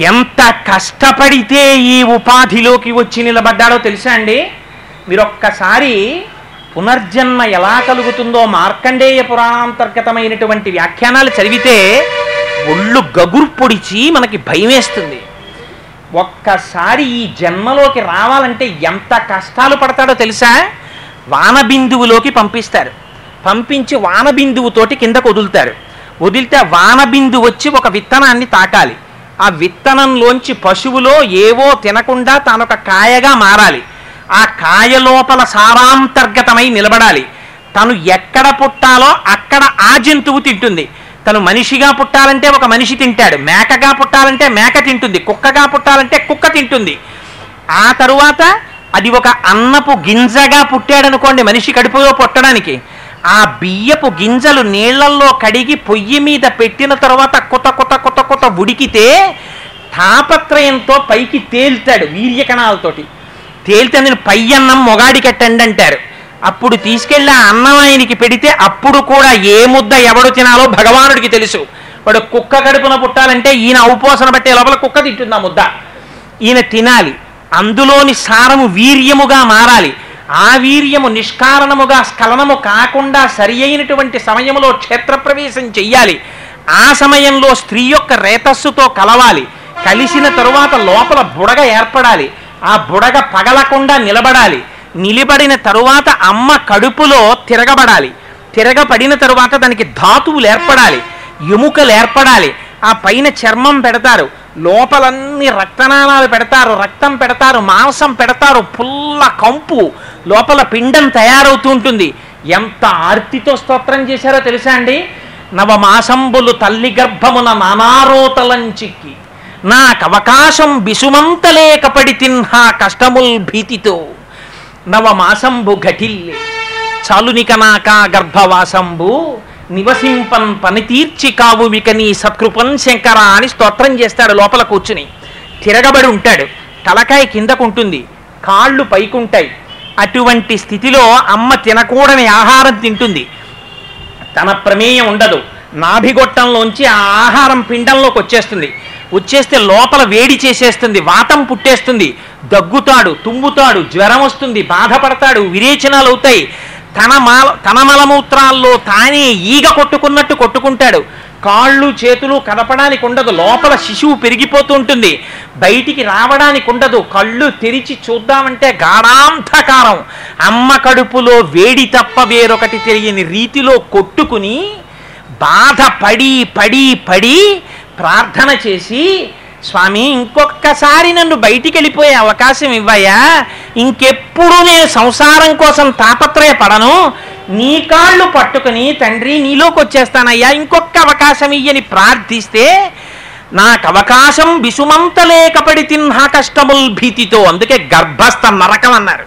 ఎంత కష్టపడితే ఈ ఉపాధిలోకి వచ్చి నిలబడ్డాడో తెలుసా అండి? మీరొక్కసారి పునర్జన్మ ఎలా కలుగుతుందో మార్కండేయ పురాణాంతర్గతమైనటువంటి వ్యాఖ్యానాలు చదివితే ఒళ్ళు గగుర్పొడిచి పొడిచి మనకి భయమేస్తుంది. ఒక్కసారి ఈ జన్మలోకి రావాలంటే ఎంత కష్టాలు పడతాడో తెలుసా? వానబిందువులోకి పంపిస్తారు. పంపించి వానబిందువుతోటి కిందకు వదులుతారు. వదిలితే వానబిందు వచ్చి ఒక విత్తనాన్ని తాకాలి. ఆ విత్తనంలోంచి పశువులో ఏవో తినకుండా తానొక కాయగా మారాలి. ఆ కాయ లోపల సారాంతర్గతమై నిలబడాలి. తను ఎక్కడ పుట్టాలో అక్కడ ఆ జంతువు తింటుంది. తను మనిషిగా పుట్టాలంటే ఒక మనిషి తింటాడు. మేకగా పుట్టాలంటే మేక తింటుంది. కుక్కగా పుట్టాలంటే కుక్క తింటుంది. ఆ తరువాత అది ఒక అన్నపు గింజగా పుట్టాడనుకోండి మనిషి కడుపులో పుట్టడానికి. ఆ బియ్యపు గింజలు నీళ్ళల్లో కడిగి పొయ్యి మీద పెట్టిన తర్వాత కొత్త కొత్త కొత్త కొత్త ఉడికితే తాపత్రయంతో పైకి తేల్తాడు వీర్యకణాలతోటి. తేలితే నేను పై అన్నం మొగాడికెట్టండి అంటారు. అప్పుడు తీసుకెళ్ళి ఆ అన్నం ఆయనకి పెడితే అప్పుడు కూడా ఏ ముద్ద ఎవడు తినాలో భగవానుడికి తెలుసు. వాడు కుక్క కడుపున పుట్టాలంటే ఈయన ఔపోసన బట్టే లోపల కుక్క తింటుంది ఆ ముద్ద. ఈయన తినాలి. అందులోని సారము వీర్యముగా మారాలి. ఆ వీర్యము నిష్కారణముగా స్ఖలనము కాకుండా సరి అయినటువంటి సమయంలో క్షేత్రప్రవేశం చెయ్యాలి. ఆ సమయంలో స్త్రీ యొక్క రేతస్సుతో కలవాలి. కలిసిన తరువాత లోపల బుడగ ఏర్పడాలి. ఆ బుడగ పగలకుండా నిలబడాలి. నిలబడిన తరువాత అమ్మ కడుపులో తిరగబడాలి. తిరగబడిన తరువాత దానికి ధాతువులు ఏర్పడాలి. ఎముకలు ఏర్పడాలి. ఆ పైన చర్మం పెడతారు. లోపలన్నీ రక్తనాళాలు పెడతారు. రక్తం పెడతారు. మాంసం పెడతారు. పుల్ల కంపు. లోపల పిండం తయారవుతూ ఉంటుంది. ఎంత ఆర్తితో స్తోత్రం చేశారో తెలుసా అండి? నవమాసంబులు తల్లి గర్భమున నానారోతలంచిక్కి నాకు బిసుమంత బిసుమంతలేకపడి తిన్హా కష్టముల్ భీతితో. నవమాసంబు ఘటిల్లే చాలునిక నాకా గర్భవాసంబు. నివసింపన్ పనితీర్చి కావుమిక నీ సత్కృపన్ శంకర అని స్తోత్రం చేస్తాడు లోపల కూర్చుని. తిరగబడి ఉంటాడు. తలకాయ కిందకుంటుంది. కాళ్ళు పైకుంటాయి. అటువంటి స్థితిలో అమ్మ తినకూడని ఆహారం తింటుంది. తన ప్రమేయం ఉండదు. నాభిగొట్టంలోంచి ఆ ఆహారం పిండంలోకి వచ్చేస్తుంది వచ్చేస్తే లోపల వేడి చేసేస్తుంది వాతం పుట్టేస్తుంది. దగ్గుతాడు తుమ్ముతాడు జ్వరం వస్తుంది బాధపడతాడు విరేచనాలు అవుతాయి. తన మాల తన మలమూత్రాల్లో తానే ఈగ కొట్టుకున్నట్టు కొట్టుకుంటాడు. కాళ్ళు చేతులు కదపడానికి ఉండదు లోపల శిశువు పెరిగిపోతూ ఉంటుంది. బయటికి రావడానికి ఉండదు కళ్ళు తెరిచి చూద్దామంటే గాఢాంధకారం. అమ్మ కడుపులో వేడి తప్ప వేరొకటి తెలియని రీతిలో కొట్టుకుని బాధపడి పడి పడి ప్రార్థన చేసి స్వామి ఇంకొక్కసారి నన్ను బయటికి వెళ్ళిపోయే అవకాశం ఇవ్వయా ఇంకెప్పుడు నేను సంసారం కోసం తాపత్రయపడను. నీ కాళ్ళు పట్టుకుని తండ్రి నీలోకి వచ్చేస్తానయ్యా. ఇంకొక అవకాశం ఇయ్యని ప్రార్థిస్తే నాకు అవకాశం విసుమంతలేకపడి తిన్నా కష్టముల్ భీతితో. అందుకే గర్భస్థ నరకం అన్నారు.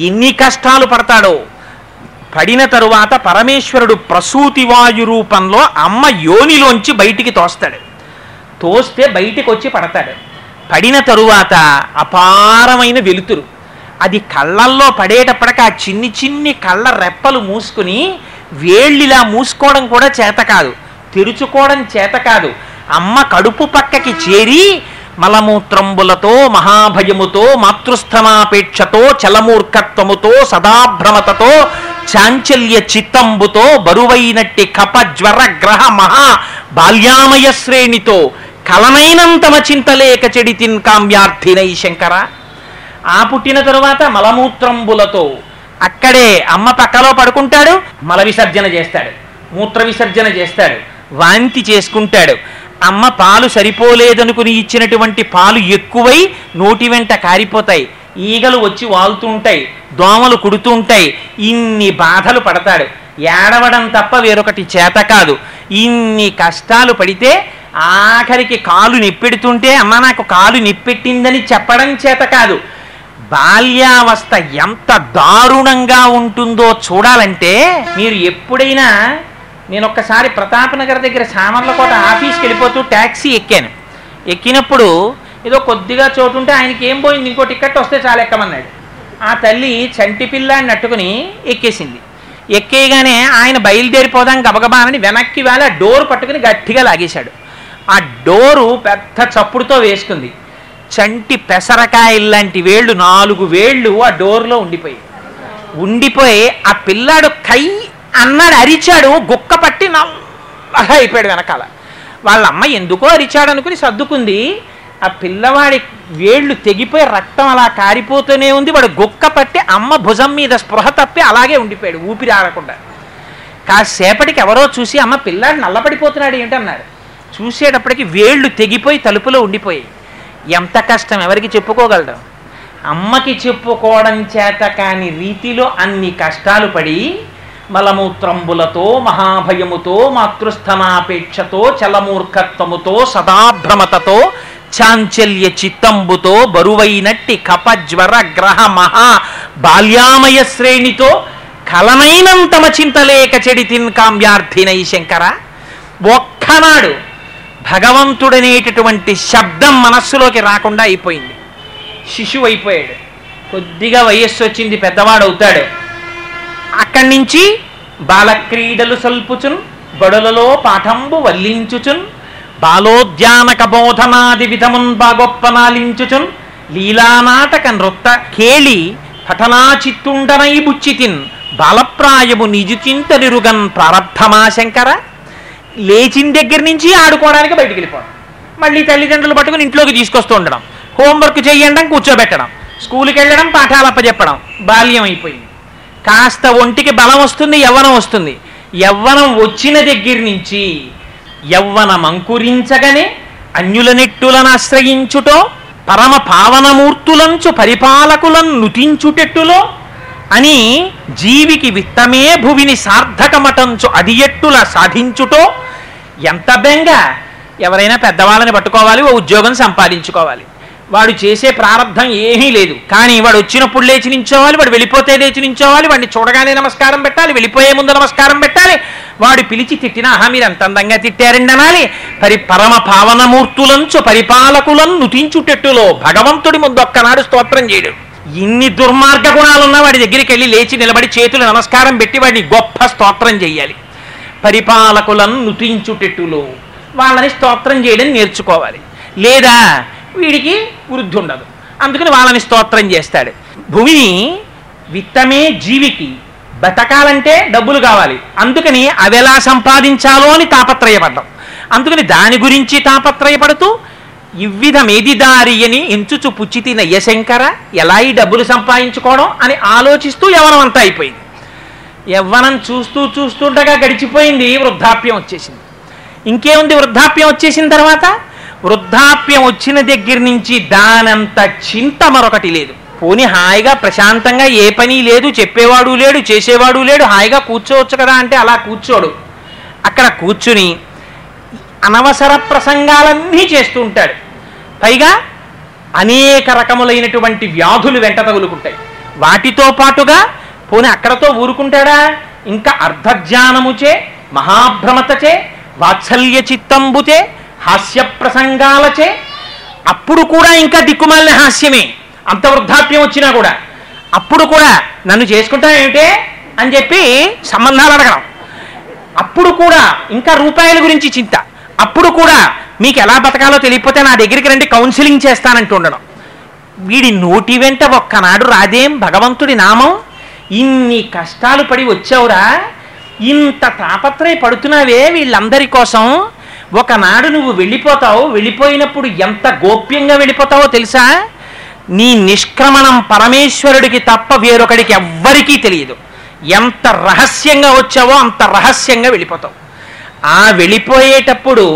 ఎన్ని కష్టాలు పడతాడో. పడిన తరువాత పరమేశ్వరుడు ప్రసూతి వాయు రూపంలో అమ్మ యోనిలోంచి బయటికి తోస్తాడు. తోస్తే బయటికి వచ్చి పడతాడు. పడిన తరువాత అపారమైన వెలుతురు. అది కళ్ళల్లో పడేటప్పటికి ఆ చిన్ని చిన్ని కళ్ళ రెప్పలు మూసుకుని వేళ్ళిలా మూసుకోవడం కూడా చేత కాదు. తెరుచుకోవడం చేత కాదు. అమ్మ కడుపు పక్కకి చేరి మలమూత్రంబులతో మహాభయముతో మాతృస్థనాపేక్షతో చలమూర్ఖత్వముతో సదాభ్రమతతో చాంచల్య చిత్తంబుతో బరువైనట్టి కప జ్వర గ్రహ మహా బాల్యామయ శ్రేణితో కలనైనంతమ చింతలేక చెడితిన్ కామ్యార్థినై శంకర. ఆ పుట్టిన తరువాత మలమూత్రంబులతో అక్కడే అమ్మ పక్కలో పడుకుంటాడు మల విసర్జన చేస్తాడు మూత్ర విసర్జన చేస్తాడు వాంతి చేసుకుంటాడు. అమ్మ పాలు సరిపోలేదనుకుని ఇచ్చినటువంటి పాలు ఎక్కువై నోటి వెంట కారిపోతాయి. ఈగలు వచ్చి వాలుతూ ఉంటాయి దోమలు కుడుతుంటాయి ఇన్ని బాధలు పడతాడు. ఏడవడం తప్ప వేరొకటి చేత కాదు. ఇన్ని కష్టాలు పడితే ఆఖరికి కాలు నిప్పెడుతుంటే అమ్మ నాకు కాలు నిప్పెట్టిందని చెప్పడం చేత కాదు. బాల్యావస్థ ఎంత దారుణంగా ఉంటుందో చూడాలంటే మీరు ఎప్పుడైనా నేను ఒక్కసారి ప్రతాపనగర్ దగ్గర సామర్లకోట ఆఫీస్కి వెళ్ళిపోతూ ట్యాక్సీ ఎక్కాను. ఎక్కినప్పుడు ఏదో కొద్దిగా చోటు ఉంటే ఆయనకి ఏం పోయింది? ఇంకో టికెట్ వస్తే చాలా ఎక్కమన్నాడు. ఆ తల్లి చంటి పిల్లాన్ని నట్టుకుని ఎక్కేసింది. ఎక్కేయగానే ఆయన బయలుదేరిపోదాం గబగబానని వెనక్కి వేళ డోర్ పట్టుకుని గట్టిగా లాగేశాడు. ఆ డోరు పెద్ద చప్పుడుతో వేసుకుంది. చంటి పెసరకాయల్లాంటి వేళ్ళు నాలుగు వేళ్ళు ఆ డోర్లో ఉండిపోయి ఉండిపోయి ఆ పిల్లాడు కై అన్నాడు అరిచాడు గుక్క పట్టి నల్లగా అయిపోయాడు వెనకాల. వాళ్ళ అమ్మ ఎందుకో అరిచాడు అనుకుని సర్దుకుంది. ఆ పిల్లవాడి వేళ్ళు తెగిపోయి రక్తం అలా కారిపోతూనే ఉంది. వాడు గొక్క పట్టి అమ్మ భుజం మీద స్పృహ తప్పి అలాగే ఉండిపోయాడు ఊపిరి ఆడకుండా కాసేపటికి ఎవరో చూసి అమ్మ పిల్లాడు నల్లపడిపోతున్నాడు ఏంటన్నారు? చూసేటప్పటికి వేళ్ళు తెగిపోయి తలుపులో ఉండిపోయాయి. ఎంత కష్టం ఎవరికి చెప్పుకోగలడం? అమ్మకి చెప్పుకోవడం చేత కాని రీతిలో అన్ని కష్టాలు పడి మలమూత్రంబులతో మహాభయముతో మాతృస్థనాపేక్షతో చలమూర్ఖత్వముతో సదాభ్రమతతో చాంచల్య చిత్తంబుతో బరువైనట్టి కప జ్వర గ్రహ మహా బాల్యామయ శ్రేణితో కలనైనంతమ చింతలేక చెడితిన్ కామ్యార్థినై శంకర. ఒక్కనాడు భగవంతుడనేటటువంటి శబ్దం మనస్సులోకి రాకుండా అయిపోయింది. శిశువు అయిపోయాడు కొద్దిగా వయస్సు వచ్చింది పెద్దవాడు అవుతాడు అక్కడి నుంచి బాలక్రీడలు సల్పుచున్ బడులలో పాఠంబు వల్లించుచున్ బాలోద్యానక బోధనాది విధమున్ బాగొప్పనాలించుచున్ లీలానాటక నృత్త కేళి పఠనాచిత్తుండనై బుచ్చితిన్ బాలప్రాయము నిజుచింతలిరుగన్ ప్రారంభమా శంకర? లేచిన దగ్గర నుంచి ఆడుకోవడానికి బయటికి వెళ్ళిపోవడం మళ్ళీ తల్లిదండ్రులు పట్టుకుని ఇంట్లోకి తీసుకొస్తూ ఉండడం. హోంవర్క్ చేయడం కూర్చోబెట్టడం. స్కూల్కి వెళ్ళడం పాఠాలు అప్పచెప్పడం బాల్యం అయిపోయింది. కాస్త ఒంటికి బలం వస్తుంది యవ్వనం వస్తుంది. యవ్వనం వచ్చిన దగ్గర నుంచి యవ్వనమంకురించగనే అంకురించగనే ఆశ్రయించుటో పరమ పావనమూర్తులంచు పరిపాలకులను నుతించుటెట్టులో అని జీవికి విత్తమే భువిని సార్థకమటంచు అది ఎట్టుల సాధించుటో ఎంత బెంగ! ఎవరైనా పెద్దవాళ్ళని పట్టుకోవాలి ఓ ఉద్యోగం సంపాదించుకోవాలి. వాడు చేసే ప్రారంధం ఏమీ లేదు. కానీ వాడు వచ్చినప్పుడు లేచి నించోవాలి వాడు వెళ్ళిపోతే లేచి నించోవాలి వాడిని చూడగానే నమస్కారం పెట్టాలి వెళ్ళిపోయే ముందు నమస్కారం పెట్టాలి. వాడు పిలిచి తిట్టినా ఆహా మీరు ఎంత అందంగా తిట్టారండి అనాలి పరి పరమ పావనమూర్తులంచు పరిపాలకులను నుతించుటెట్టులో భగవంతుడి ముందు ఒక్కనాడు స్తోత్రం చేయడు. ఇన్ని దుర్మార్గ గుణాలున్నా వాడి దగ్గరికి వెళ్ళి లేచి నిలబడి చేతులు నమస్కారం పెట్టి వాడిని గొప్ప స్తోత్రం చేయాలి. పరిపాలకులను నుతించుటెట్టులో వాళ్ళని స్తోత్రం చేయడం నేర్చుకోవాలి. లేదా వీడికి వృద్ధి ఉండదు అందుకని వాళ్ళని స్తోత్రం చేస్తాడు. భూమిని విత్తమే జీవికి బతకాలంటే డబ్బులు కావాలి. అందుకని అవి ఎలా సంపాదించాలో అని తాపత్రయపడ్డం. అందుకని దాని గురించి తాపత్రయపడుతూ ఇవ్విధమేది దారి అని ఎంచుచు పుచ్చితి నయ్యశంకర ఎలా ఈ డబ్బులు సంపాదించుకోవడం అని ఆలోచిస్తూ యవనం అంతా అయిపోయింది. యవ్వనం చూస్తూ చూస్తుండగా గడిచిపోయింది వృద్ధాప్యం వచ్చేసింది. ఇంకేముంది వృద్ధాప్యం వచ్చేసిన తర్వాత? వృద్ధాప్యం వచ్చిన దగ్గర నుంచి దానంత చింత మరొకటి లేదు. పోని హాయిగా ప్రశాంతంగా ఏ పని లేదు చెప్పేవాడు లేడు చేసేవాడు లేడు హాయిగా కూర్చోవచ్చు కదా అంటే అలా కూర్చోడు. అక్కడ కూర్చుని అనవసర ప్రసంగాలన్నీ చేస్తూ ఉంటాడు పైగా అనేక రకములైనటువంటి వ్యాధులు వెంట తగులుకుంటాయి. వాటితో పాటుగా పోనీ అక్కడతో ఊరుకుంటాడా? ఇంకా అర్ధజ్ఞానముచే మహాభ్రమతచే వాత్సల్య చిత్తంబుచే హాస్య ప్రసంగాలచే అప్పుడు కూడా ఇంకా దిక్కుమాలిన హాస్యమే. అంత వృద్ధాప్యం వచ్చినా కూడా. అప్పుడు కూడా నన్ను చేసుకుంటా ఏమిటే? అని చెప్పి సంబంధాలు అడగడం. అప్పుడు కూడా ఇంకా రూపాయల గురించి చింత. అప్పుడు కూడా మీకు ఎలా బతకాలో తెలియకపోతే నా దగ్గరికి రండి కౌన్సిలింగ్ చేస్తానంటూ ఉండడం. వీడి నోటి వెంట ఒక్కనాడు రాదేం భగవంతుడి నామం? ఇన్ని కష్టాలు పడి వచ్చావురా. ఇంత తాపత్రయ పడుతున్నావే వీళ్ళందరి కోసం. ఒకనాడు నువ్వు వెళ్ళిపోతావు. వెళ్ళిపోయినప్పుడు ఎంత గోప్యంగా వెళ్ళిపోతావో తెలుసా? నీ నిష్క్రమణం పరమేశ్వరుడికి తప్ప వేరొకడికి ఎవ్వరికీ తెలియదు. ఎంత రహస్యంగా వచ్చావో అంత రహస్యంగా వెళ్ళిపోతావు. ఆ వెళ్ళిపోయేటప్పుడు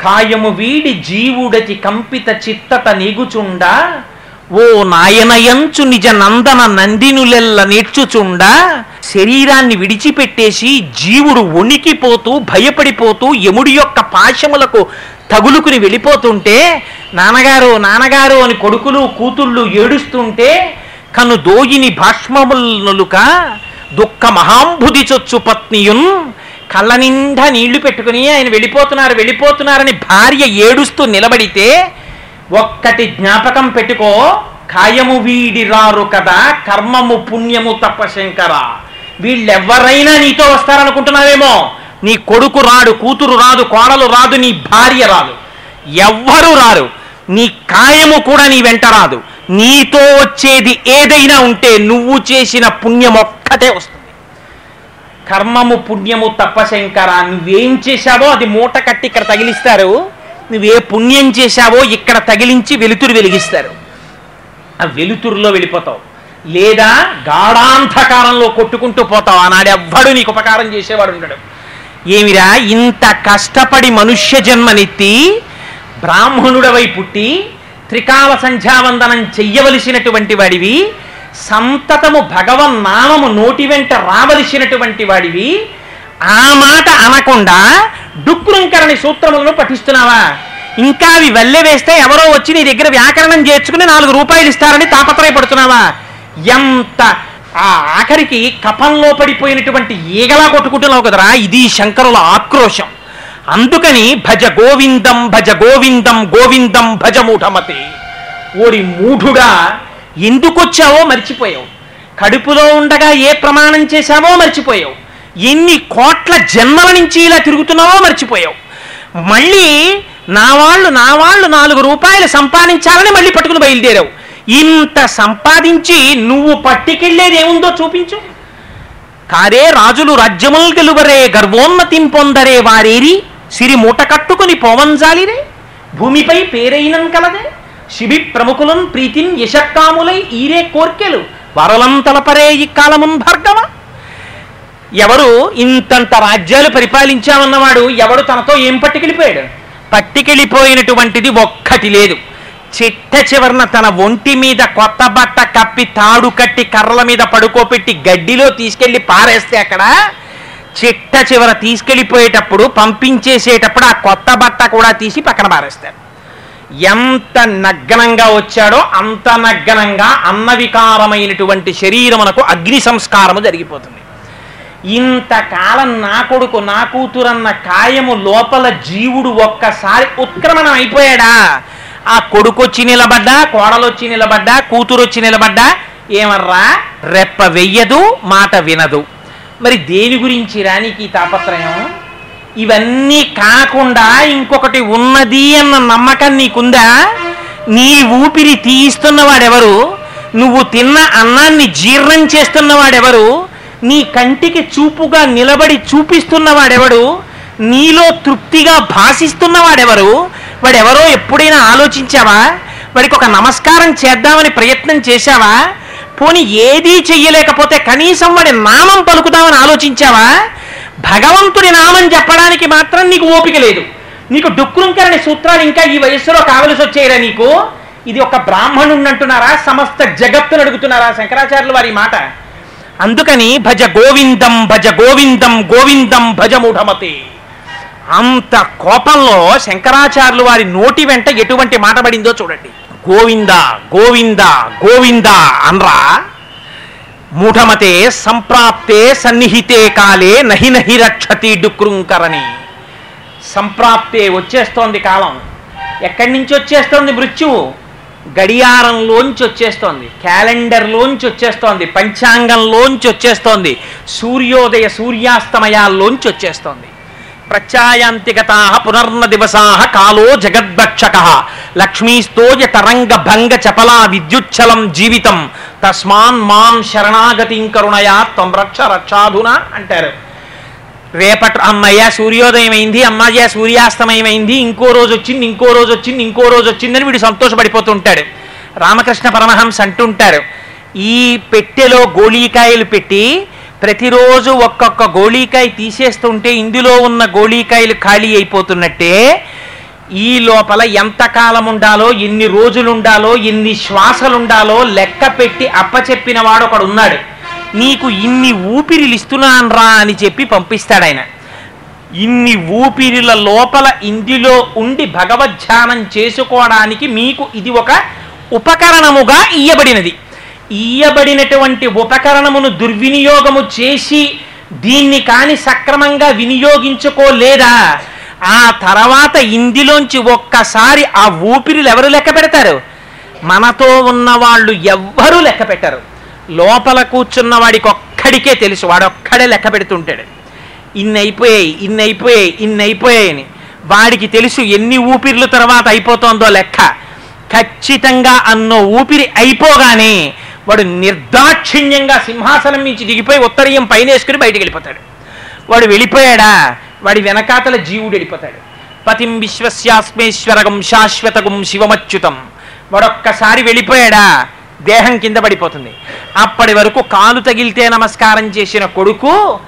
కాయము వీడి జీవుడతి కంపిత చిత్తత నీగుచుండా ఓ నాయనయంచు నిజ నందన నందినులెల్ల నేర్చుచుండ శరీరాన్ని విడిచిపెట్టేసి జీవుడు వణికిపోతూ భయపడిపోతూ యముడి యొక్క పాశములకు తగులుకుని వెళ్ళిపోతుంటే నాన్నగారు నాన్నగారు అని కొడుకులు కూతుళ్ళు ఏడుస్తుంటే కను దోయిని భాష్మములుక దుఃఖ మహాంభుది చొచ్చు పత్నియున్ కళ్ళ నిండా నీళ్ళు పెట్టుకుని ఆయన వెళ్ళిపోతున్నారు వెళ్ళిపోతున్నారని భార్య ఏడుస్తూ నిలబడితే ఒక్కటి జ్ఞాపకం పెట్టుకో కాయము వీడి రారు కదా కర్మము పుణ్యము తప్ప శంకరా వీళ్ళెవ్వరైనా నీతో వస్తారనుకుంటున్నావేమో? నీ కొడుకు రాడు కూతురు రాదు కోడలు రాదు నీ భార్య రాదు. ఎవ్వరూ రారు. నీ కాయము కూడా నీ వెంట రాదు. నీతో వచ్చేది ఏదైనా ఉంటే నువ్వు చేసిన పుణ్యం ఒక్కటే వస్తుంది. కర్మము పుణ్యము తప్పశంకర నువ్వేం చేశావో అది మూట కట్టి ఇక్కడ తగిలిస్తారు. నువ్వే పుణ్యం చేశావో ఇక్కడ తగిలించి వెలుతురు వెలిగిస్తారు. ఆ వెలుతురులో వెళ్ళిపోతావు. లేదా గాఢాంధకారంలో కొట్టుకుంటూ పోతావు. ఆనాడు ఎవ్వడు నీకు ఉపకారం చేసేవాడు ఉండడు. ఏమిరా ఇంత కష్టపడి మనుష్య జన్మనెత్తి బ్రాహ్మణుడవై పుట్టి త్రికాల సంధ్యావందనం చెయ్యవలసినటువంటి వాడివి సంతతము భగవన్ నామము నోటి వెంట రావలసినటువంటి వాడివి ఆ మాట అనకుండా డుక్కురంకరణి సూత్రములను పఠిస్తున్నావా? ఇంకా అవి వల్లె వేస్తే ఎవరో వచ్చి నీ దగ్గర వ్యాకరణం చేర్చుకుని నాలుగు రూపాయలు ఇస్తారని తాపత్రయపడుతున్నావా? ఎంత ఆ ఆఖరికి కపంలో పడిపోయినటువంటి ఈగలా కొట్టుకుంటున్నావు కదరా? ఇది శంకరుల ఆక్రోశం. అందుకని భజ గోవిందం భజ గోవిందం గోవిందం భజ మూఢమతి. ఓరి మూఢుడా ఎందుకొచ్చావో మర్చిపోయావు. కడుపులో ఉండగా ఏ ప్రమాణం చేశావో మర్చిపోయావు. ఎన్ని కోట్ల జన్మల నుంచి ఇలా తిరుగుతున్నావో మర్చిపోయావు. మళ్ళీ నా వాళ్ళు నా వాళ్ళు నాలుగు రూపాయలు సంపాదించాలని మళ్ళీ పట్టుకుని బయలుదేరావు. ఇంత సంపాదించి నువ్వు పట్టుకెళ్ళేది ఏముందో చూపించు. కారే రాజులు రాజ్యములు గెలువరే గర్వోన్నతిం పొందరే వారేరి. సిరి మూట కట్టుకుని పోవంజాలిరే భూమిపై పేరైనం కలదే. శిబి ప్రముఖులం ప్రీతిం యశక్కాములై ఈరే కోర్కెలు. వరలం తలపరే ఈ కాలమున్ భార్గవ. ఎవరు ఇంతంత రాజ్యాలు పరిపాలించామన్నవాడు ఎవడు తనతో ఏం పట్టుకెళ్ళిపోయాడు? పట్టుకెళ్ళిపోయినటువంటిది ఒక్కటి లేదు. చిట్ట చివరన తన ఒంటి మీద కొత్త బట్ట కప్పి తాడు కట్టి కర్రల మీద పడుకోపెట్టి గడ్డిలో తీసుకెళ్ళి పారేస్తే అక్కడ చిట్ట చివర తీసుకెళ్ళిపోయేటప్పుడు పంపించేసేటప్పుడు ఆ కొత్త బట్ట కూడా తీసి పక్కన పారేస్తారు. ఎంత నగ్నంగా వచ్చాడో అంత నగ్నంగా అన్నవికారమైనటువంటి శరీరమునకు అగ్ని సంస్కారము జరిగిపోతుంది. ఇంతకాలం నా కొడుకు నా కూతురన్న కాయము లోపల జీవుడు ఒక్కసారి ఉత్క్రమణం అయిపోయాడా? ఆ కొడుకు వచ్చి నిలబడ్డా కోడలొచ్చి నిలబడ్డా కూతురు వచ్చి నిలబడ్డా ఏమర్రా? రెప్ప వెయ్యదు మాట వినదు. మరి దేని గురించి రానికి తాపత్రయం? ఇవన్నీ కాకుండా ఇంకొకటి ఉన్నది అన్న నమ్మకం నీకుందా? నీ ఊపిరి తీయిస్తున్నవాడెవరు? నువ్వు తిన్న అన్నాన్ని జీర్ణం చేస్తున్నవాడెవరు? నీ కంటికి చూపుగా నిలబడి చూపిస్తున్నవాడెవడు? నీలో తృప్తిగా భాషిస్తున్నవాడెవరు? వాడెవరో ఎప్పుడైనా ఆలోచించావా? వాడికి ఒక నమస్కారం చేద్దామని ప్రయత్నం చేశావా? పోని ఏదీ చెయ్యలేకపోతే కనీసం వాడి నామం పలుకుదామని ఆలోచించావా? భగవంతుడి నామం చెప్పడానికి మాత్రం నీకు ఓపిక లేదు. నీకు డుక్కురుంకరని సూత్రాలు ఇంకా ఈ వయస్సులో కావలసి వచ్చేయరా నీకు? ఇది ఒక బ్రాహ్మణుణ్ణి అంటున్నారా సమస్త జగత్తును అడుగుతున్నారా? శంకరాచార్యులు వారి మాట. అందుకని భజ గోవిందం భజ గోవిందం గోవిందం భజ మూఢమతే. అంత కోపంలో శంకరాచార్యులు వారి నోటి వెంట ఎటువంటి మాట పడిందో చూడండి. గోవింద గోవింద గోవింద అనరా. మూఢమతే సంప్రాప్తే సన్నిహితే కాలే నహి నహి రక్షతి డుక్రుంకరని సంప్రాప్తే వచ్చేస్తోంది కాలం. ఎక్కడి నుంచి వచ్చేస్తోంది మృత్యువు? గడియారంలోంచి వచ్చేస్తోంది. క్యాలెండర్లోంచి వచ్చేస్తోంది. పంచాంగంలోంచి వచ్చేస్తోంది. సూర్యోదయ సూర్యాస్తమయాల్లోంచి వచ్చేస్తోంది. ప్రత్యాయాంతిగతా పునర్న దివసా కాలో జగద్భక్షక. లక్ష్మీస్తోయ తరంగ భంగ చపలా విద్యుచ్చలం జీవితం. తస్మాన్ మాం శరణాగతిం కరుణయా త్వం రక్ష రక్షాధున అంటారు. రేపటి అమ్మయ్య సూర్యోదయం అయింది అమ్మయ్య సూర్యాస్తమయం అయింది ఇంకో రోజు వచ్చింది ఇంకో రోజు వచ్చింది ఇంకో రోజు వచ్చిందని వీడు సంతోషపడిపోతుంటాడు. రామకృష్ణ పరమహంస అంటుంటారు ఈ పెట్టెలో గోళీకాయలు పెట్టి ప్రతిరోజు ఒక్కొక్క గోళీకాయ తీసేస్తుంటే ఇందులో ఉన్న గోళీకాయలు ఖాళీ అయిపోతున్నట్టే ఈ లోపల ఎంత కాలం ఉండాలో ఎన్ని రోజులు ఉండాలో ఎన్ని శ్వాసలుండాలో లెక్క పెట్టి అప్పచెప్పిన వాడు ఒకడు ఉన్నాడు. నీకు ఇన్ని ఊపిరిలు ఇస్తున్నానరా అని చెప్పి పంపిస్తాడు ఆయన ఇన్ని ఊపిరిల లోపల ఇందులో ఉండి భగవద్ధ్యానం చేసుకోవడానికి మీకు ఇది ఒక ఉపకరణముగా ఇయ్యబడినది. ఇయ్యబడినటువంటి ఉపకరణమును దుర్వినియోగము చేసి దీన్ని కాని సక్రమంగా వినియోగించుకోలేదా? ఆ తర్వాత ఇందులోంచి ఒక్కసారి ఆ ఊపిరిలు ఎవరు లెక్క పెడతారు? మనతో ఉన్న వాళ్ళు ఎవ్వరూ లెక్క పెట్టరు. లోపల కూర్చున్న వాడికి ఒక్కడికే తెలుసు వాడొక్కడే లెక్క పెడుతుంటాడు. ఇన్ని అయిపోయాయి ఇన్ని అయిపోయాయి ఇన్ని అయిపోయాయని వాడికి తెలుసు ఎన్ని ఊపిర్ల తర్వాత అయిపోతుందో లెక్క. ఖచ్చితంగా అన్నో ఊపిరి అయిపోగానే వాడు నిర్దాక్షిణ్యంగా సింహాసనం నుంచి దిగిపోయి ఉత్తరీయం పైన వేసుకుని బయటికి వెళ్ళిపోతాడు. వాడు వెళ్ళిపోయాడా? వాడి వెనకాతల జీవుడు వెళ్ళిపోతాడు. పతిం విశ్వస్యాస్మేశ్వరగం శాశ్వతగం శివమచ్యుతం. వాడొక్కసారి వెళ్ళిపోయాడా? దేహం కింద పడిపోతుంది. అప్పటి వరకు కాలు తగిలితే నమస్కారం చేసిన కొడుకు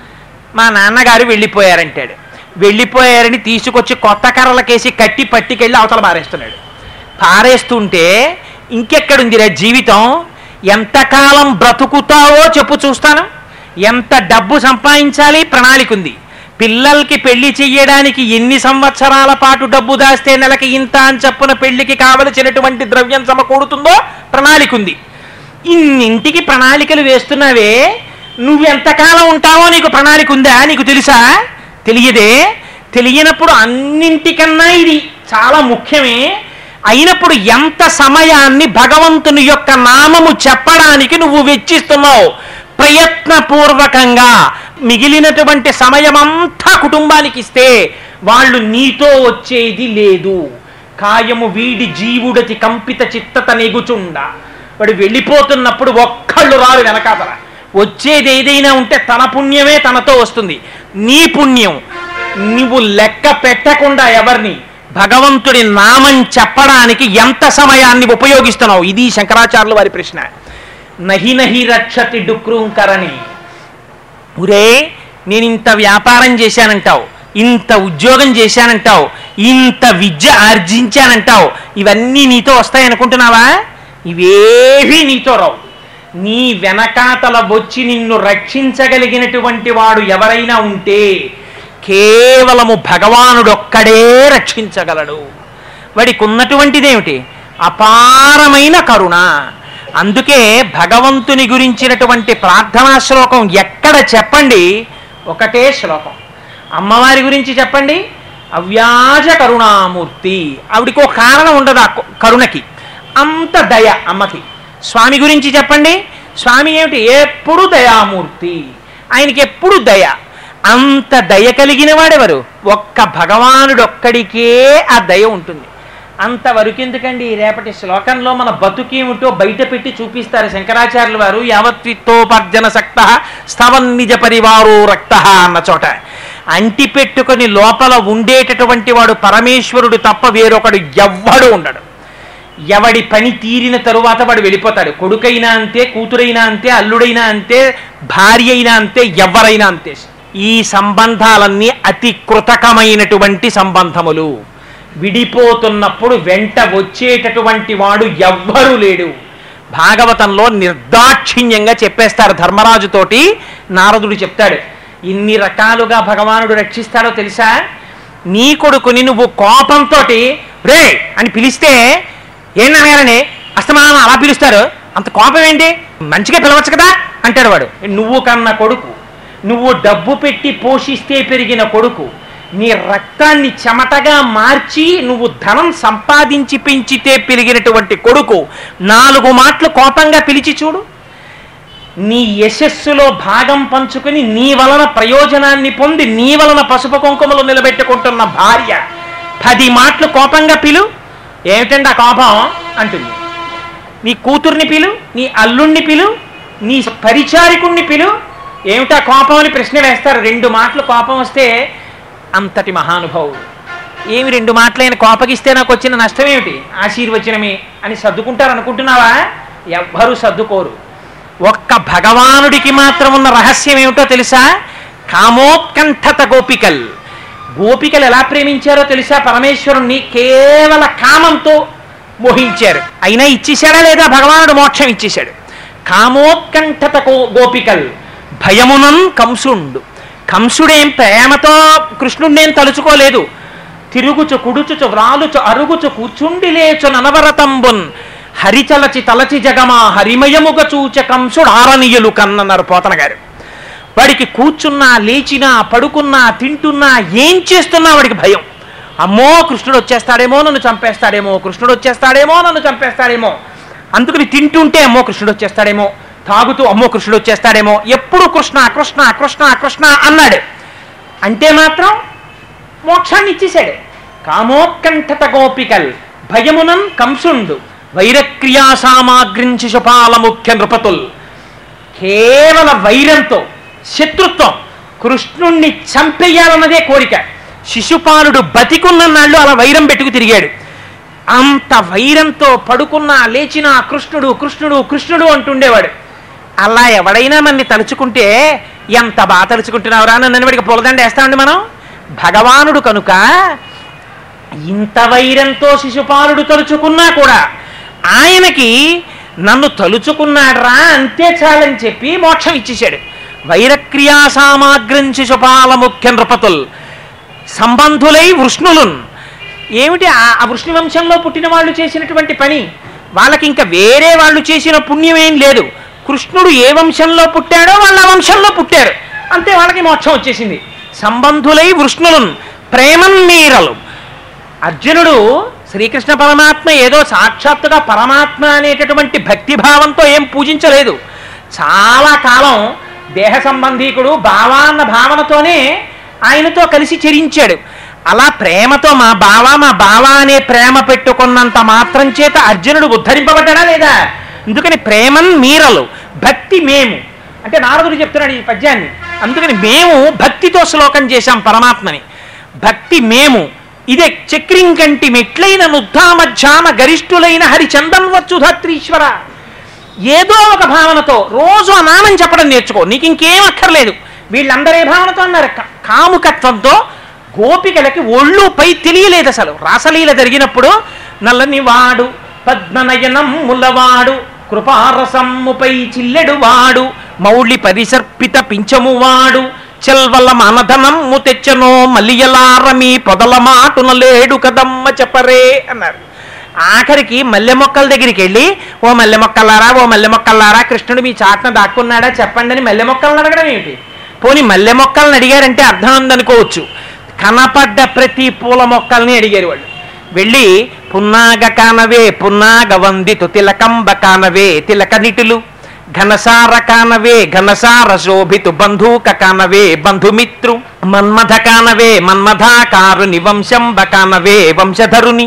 మా నాన్నగారు వెళ్ళిపోయారంటాడు. వెళ్ళిపోయారని తీసుకొచ్చి కొత్త కర్రలకేసి కట్టి పట్టికెళ్ళి అవతల పారేస్తున్నాడు. పారేస్తుంటే ఇంకెక్కడుందిరా జీవితం? ఎంతకాలం బ్రతుకుతావో చెప్పు చూస్తాను. ఎంత డబ్బు సంపాదించాలి? ప్రణాళిక ఉంది పిల్లలకి పెళ్ళి చెయ్యడానికి ఎన్ని సంవత్సరాల పాటు డబ్బు దాస్తే నెలకి ఇంత అని చెప్పున పెళ్ళికి కావలసినటువంటి ద్రవ్యం సమకూడుతుందో ప్రణాళిక ఉంది ఇన్నింటికి ప్రణాళికలు వేస్తున్నావే? నువ్వెంతకాలం ఉంటావో నీకు ప్రణాళిక ఉందా నీకు తెలుసా? తెలియదే. తెలియనప్పుడు అన్నింటికన్నా ఇది చాలా ముఖ్యమే. అయినప్పుడు ఎంత సమయాన్ని భగవంతుని యొక్క నామము చెప్పడానికి నువ్వు వెచ్చిస్తున్నావు? ప్రయత్నపూర్వకంగా మిగిలినటువంటి సమయమంతా కుటుంబానికి ఇస్తే వాళ్ళు నీతో వచ్చేది లేదు. కాయము వీడి జీవుడతి కంపిత చిత్తత నెగుచుండ. వాడు వెళ్ళిపోతున్నప్పుడు ఒక్కళ్ళు రారు వెనకాతల. వచ్చేది ఏదైనా ఉంటే తన పుణ్యమే తనతో వస్తుంది. నీ పుణ్యం. నువ్వు లెక్క పెట్టకుండా ఎవరిని? భగవంతుడి నామం చెప్పడానికి ఎంత సమయాన్ని ఉపయోగిస్తున్నావు? ఇది శంకరాచార్యుల వారి ప్రశ్న. నహి నహి రక్షతి డుక్రూంకరని ఉరే నేను ఇంత వ్యాపారం చేశానంటావు ఇంత ఉద్యోగం చేశానంటావు ఇంత విద్య ఆర్జించానంటావు ఇవన్నీ నీతో వస్తాయనుకుంటున్నావా? ఇవేవీ నీతో రావు. నీ వెనకాతల వచ్చి నిన్ను రక్షించగలిగినటువంటి వాడు ఎవరైనా ఉంటే కేవలము భగవానుడొక్కడే రక్షించగలడు. వాడికి ఉన్నటువంటిదేమిటి అపారమైన కరుణ. అందుకే భగవంతుని గురించినటువంటి ప్రార్థనా శ్లోకం ఎక్కడ చెప్పండి? ఒకటే శ్లోకం. అమ్మవారి గురించి చెప్పండి? అవ్యాజ కరుణామూర్తి. ఆవిడికి ఒక కారణం ఉండదు ఆ కరుణకి. అంత దయ అమ్మకి. స్వామి గురించి చెప్పండి? స్వామి ఏమిటి? ఎప్పుడు దయామూర్తి. ఆయనకి ఎప్పుడు దయ? అంత దయ కలిగిన వాడెవరు? ఒక్క భగవానుడొక్కడికే ఆ దయ ఉంటుంది. అంతవరకు ఎందుకండి రేపటి శ్లోకంలో మన బతుకేమిటో బయట పెట్టి చూపిస్తారు శంకరాచార్యులు వారు. యావత్విత్తోపార్జన సక్త స్థవన్ నిజ పరివారో రక్త అన్న చోట. అంటి పెట్టుకొని లోపల ఉండేటటువంటి వాడు పరమేశ్వరుడు తప్ప వేరొకడు ఎవ్వడు ఉండడు. ఎవడి పని తీరిన తరువాత వాడు వెళ్ళిపోతాడు. కొడుకైనా అంతే కూతురైనా అంతే అల్లుడైనా అంతే భార్య అయినా అంతే ఎవరైనా అంతే. ఈ సంబంధాలన్నీ అతి కృతకమైనటువంటి సంబంధములు. విడిపోతున్నప్పుడు వెంట వచ్చేటటువంటి వాడు ఎవ్వరూ లేడు. భాగవతంలో నిర్దాక్షిణ్యంగా చెప్పేస్తారు ధర్మరాజుతోటి నారదుడు చెప్తాడు ఇన్ని రకాలుగా భగవానుడు రక్షిస్తాడో తెలుసా? నీ కొడుకుని నువ్వు కోపంతో రే అని పిలిస్తే ఏంటనగానే అస్తమానం అలా పిలుస్తారు? అంత కోపం ఏంటి? మంచిగా పిలవచ్చు కదా అంటాడు వాడు. నువ్వు కన్న కొడుకు నువ్వు డబ్బు పెట్టి పోషిస్తే పెరిగిన కొడుకు నీ రక్తాన్ని చెమటగా మార్చి నువ్వు ధనం సంపాదించి పెంచితే పెరిగినటువంటి కొడుకు నాలుగు మాటలు కోపంగా పిలిచి చూడు. నీ యశస్సులో భాగం పంచుకుని నీ వలన ప్రయోజనాన్ని పొంది నీ వలన పసుపు కుంకుమలు నిలబెట్టుకుంటున్న భార్య పది మాటలు కోపంగా పిలు. ఏమిటండి ఆ కోపం? అంటుంది. నీ కూతుర్ని పిలు నీ అల్లుణ్ణి పిలు నీ పరిచారికుణ్ణి పిలు ఏమిటా కోపం అని ప్రశ్న వేస్తారు? రెండు మాటలు కోపం వస్తే అంతటి మహానుభావుడు. ఏమి రెండు మాటలైన కోపగిస్తే నాకు వచ్చిన నష్టం ఏమిటి ఆశీర్వచనమే అని సర్దుకుంటారు అనుకుంటున్నావా ఎవ్వరూ సర్దుకోరు. ఒక్క భగవానుడికి మాత్రం ఉన్న రహస్యం ఏమిటో తెలుసా? కామోత్కంఠత గోపికల్. గోపికలు ఎలా ప్రేమించారో తెలుసా? పరమేశ్వరుణ్ణి కేవల కామంతో మోహించారు. అయినా ఇచ్చేశాడా లేదా? భగవానుడు మోక్షం ఇచ్చేశాడు. కామోత్కంఠత కో- గోపికల్. భయమునన్ కంసుండు. కంసుడేం ప్రేమతో కృష్ణుణ్ణేం తలుచుకోలేదు. తిరుగుచు కుడుచుచు వ్రాలుచు అరుగుచు కూర్చుండి లేచు ననవరతంబున్. హరిచలచి తలచి జగమా హరిమయముగ చూచ కంసుడు ఆరనీయులు కన్నన్నారు పోతన గారు వాడికి కూర్చున్నా లేచినా పడుకున్నా తింటున్నా ఏం చేస్తున్నా వాడికి భయం. అమ్మో కృష్ణుడు వచ్చేస్తాడేమో నన్ను చంపేస్తాడేమో కృష్ణుడు వచ్చేస్తాడేమో నన్ను చంపేస్తాడేమో. అందుకని తింటుంటే అమ్మో కృష్ణుడు వచ్చేస్తాడేమో తాగుతూ అమ్మో కృష్ణుడు వచ్చేస్తాడేమో. ఎప్పుడు కృష్ణ కృష్ణ కృష్ణ కృష్ణ అన్నాడు. అంటే మాత్రం మోక్షాన్ని ఇచ్చేశాడు కామోత్కంఠత గోపికల్ భయమునం కంసుండు వైరక్రియా సామాగ్రించి శుపాల ముఖ్య నృపతుల్. కేవల వైరంతో శత్రుత్వం కృష్ణుణ్ణి చంపేయాలన్నదే కోరిక. శిశుపాలుడు బతికున్న నాళ్ళు అలా వైరం పెట్టుకు తిరిగాడు. అంత వైరంతో పడుకున్నా లేచినా కృష్ణుడు కృష్ణుడు కృష్ణుడు అంటుండేవాడు. అలా ఎవడైనా మన్ని తలుచుకుంటే ఎంత బాగా తలుచుకుంటున్నావురా? నన్ను వాడికి పొలదండ వేస్తామండి మనం. భగవానుడు కనుక ఇంత వైరంతో శిశుపాలుడు తలుచుకున్నా కూడా ఆయనకి నన్ను తలుచుకున్నాడ్రా అంతే చాలని చెప్పి మోక్షం ఇచ్చేశాడు. వైరక్రియా సామాగ్రం శిశుపాల ముఖ్య నృపతుల్. సంబంధులై వృష్ణులున్. ఏమిటి ఆ- ఆ వంశంలో పుట్టిన వాళ్ళు చేసినటువంటి పని? వాళ్ళకి ఇంకా వేరే వాళ్ళు చేసిన పుణ్యమేం లేదు. కృష్ణుడు ఏ వంశంలో పుట్టాడో వాళ్ళ వంశంలో పుట్టారు అంతే వాళ్ళకి మోక్షం వచ్చేసింది. సంబంధులై వృష్ణులను ప్రేమం మీరలు అర్జునుడు శ్రీకృష్ణ పరమాత్మ ఏదో సాక్షాత్తుగా పరమాత్మ అనేటటువంటి భక్తి భావంతో ఏం పూజించలేదు. చాలా కాలం దేహ సంబంధీకుడు బావా అన్న భావనతోనే ఆయనతో కలిసి చరించాడు. అలా ప్రేమతో మా బావా మా బావా అనే ప్రేమ పెట్టుకున్నంత మాత్రం చేత అర్జునుడు ఉద్ధరింపబడ్డా లేదా? అందుకని ప్రేమన్ మీరలు భక్తి మేము. అంటే నారదుడు చెప్తున్నాడు ఈ పద్యాన్ని. అందుకని మేము భక్తితో శ్లోకం చేశాం పరమాత్మని. భక్తి మేము. ఇదే చక్రింకంటి మెట్లైన నుద్ధామధ్యామ గరిష్ఠులైన హరిచందన్ వచ్చుధత్రీశ్వర ఏదో ఒక భావనతో రోజు ఆ నామం చెప్పడం నేర్చుకో. నీకు ఇంకేం అక్కర్లేదు. వీళ్ళందరే భావనతో అన్నారు. కాముకత్వంతో గోపికలకి ఒళ్ళు పై తెలియలేదు అసలు. రాసలీల జరిగినప్పుడు నల్లని వాడు పద్మనయనం ములవాడు కృపారసమ్ముపై చిల్లెడు వాడు మౌళి పరిసర్పిత పింఛమువాడు చెల్వల మనధనమ్ము తెచ్చనో మలియలారమీ పొదల మాటున లేడు కదమ్మ చెప్పరే అన్నారు. ఆఖరికి మల్లె మొక్కల దగ్గరికి వెళ్ళి ఓ మల్లె మొక్కలారా ఓ మల్లె మొక్కలారా కృష్ణుడు మీ చాట్న దాక్కున్నాడా చెప్పండి అని మల్లె మొక్కలను అడగడం ఏమిటి? పోనీ మల్లె మొక్కలను అడిగారంటే అర్థం ఉందనుకోవచ్చు. కనపడ్డ ప్రతి పూల మొక్కల్ని అడిగారు వాళ్ళు. వెళ్ళి పున్నాగ కానవే పున్నాగ వందితు తిలకంబ కానవే తిలక నిటులు. ఘనసార కానవే ఘనసార శోభితు బంధూక కానవే బంధుమిత్రు. మన్మథ కానవే మన్మథాకారుని వంశంబ కానవే వంశధరుని.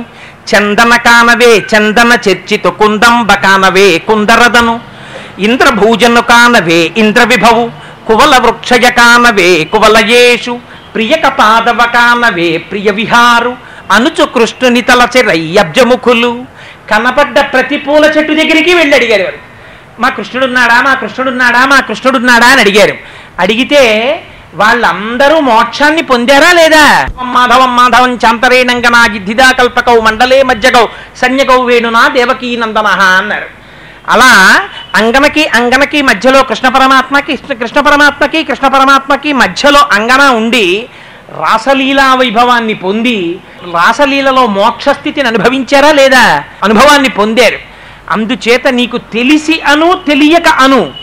చందన కానవే చందన చర్చితు కుందంబ కానవే కుందరదను. ఇంద్రభూజను కానవే ఇంద్ర విభవు కువల వృక్షయ కానవే కువలయేషు ప్రియక పాదవ కానవే ప్రియ విహారు అనుచు కృష్ణుని తలచి రయ్యబ్జముఖులు కనపడ్డ ప్రతి పూల చెట్టు దగ్గరికి వెళ్ళి అడిగారు వారు మా కృష్ణుడున్నాడా? మా కృష్ణుడున్నాడా? మా కృష్ణుడున్నాడా అని అడిగారు. అడిగితే వాళ్ళందరూ మోక్షాన్ని పొందారా లేదా? మాధవం మాధవం చాంతరేణంగనా గిద్ధిదా కల్పకౌ మండలే మధ్యగౌ సన్యగౌ వేణునా దేవకీ నందన అన్నారు. అలా అంగనకి అంగనకి మధ్యలో కృష్ణ పరమాత్మకి కృష్ణ పరమాత్మకి కృష్ణ పరమాత్మకి మధ్యలో అంగన ఉండి రాసలీలా వైభవాన్ని పొంది రాసలీలలో మోక్షస్థితిని అనుభవించారా లేదా? అనుభవాన్ని పొందారు. అందుచేత నీకు తెలిసి అను తెలియక అను.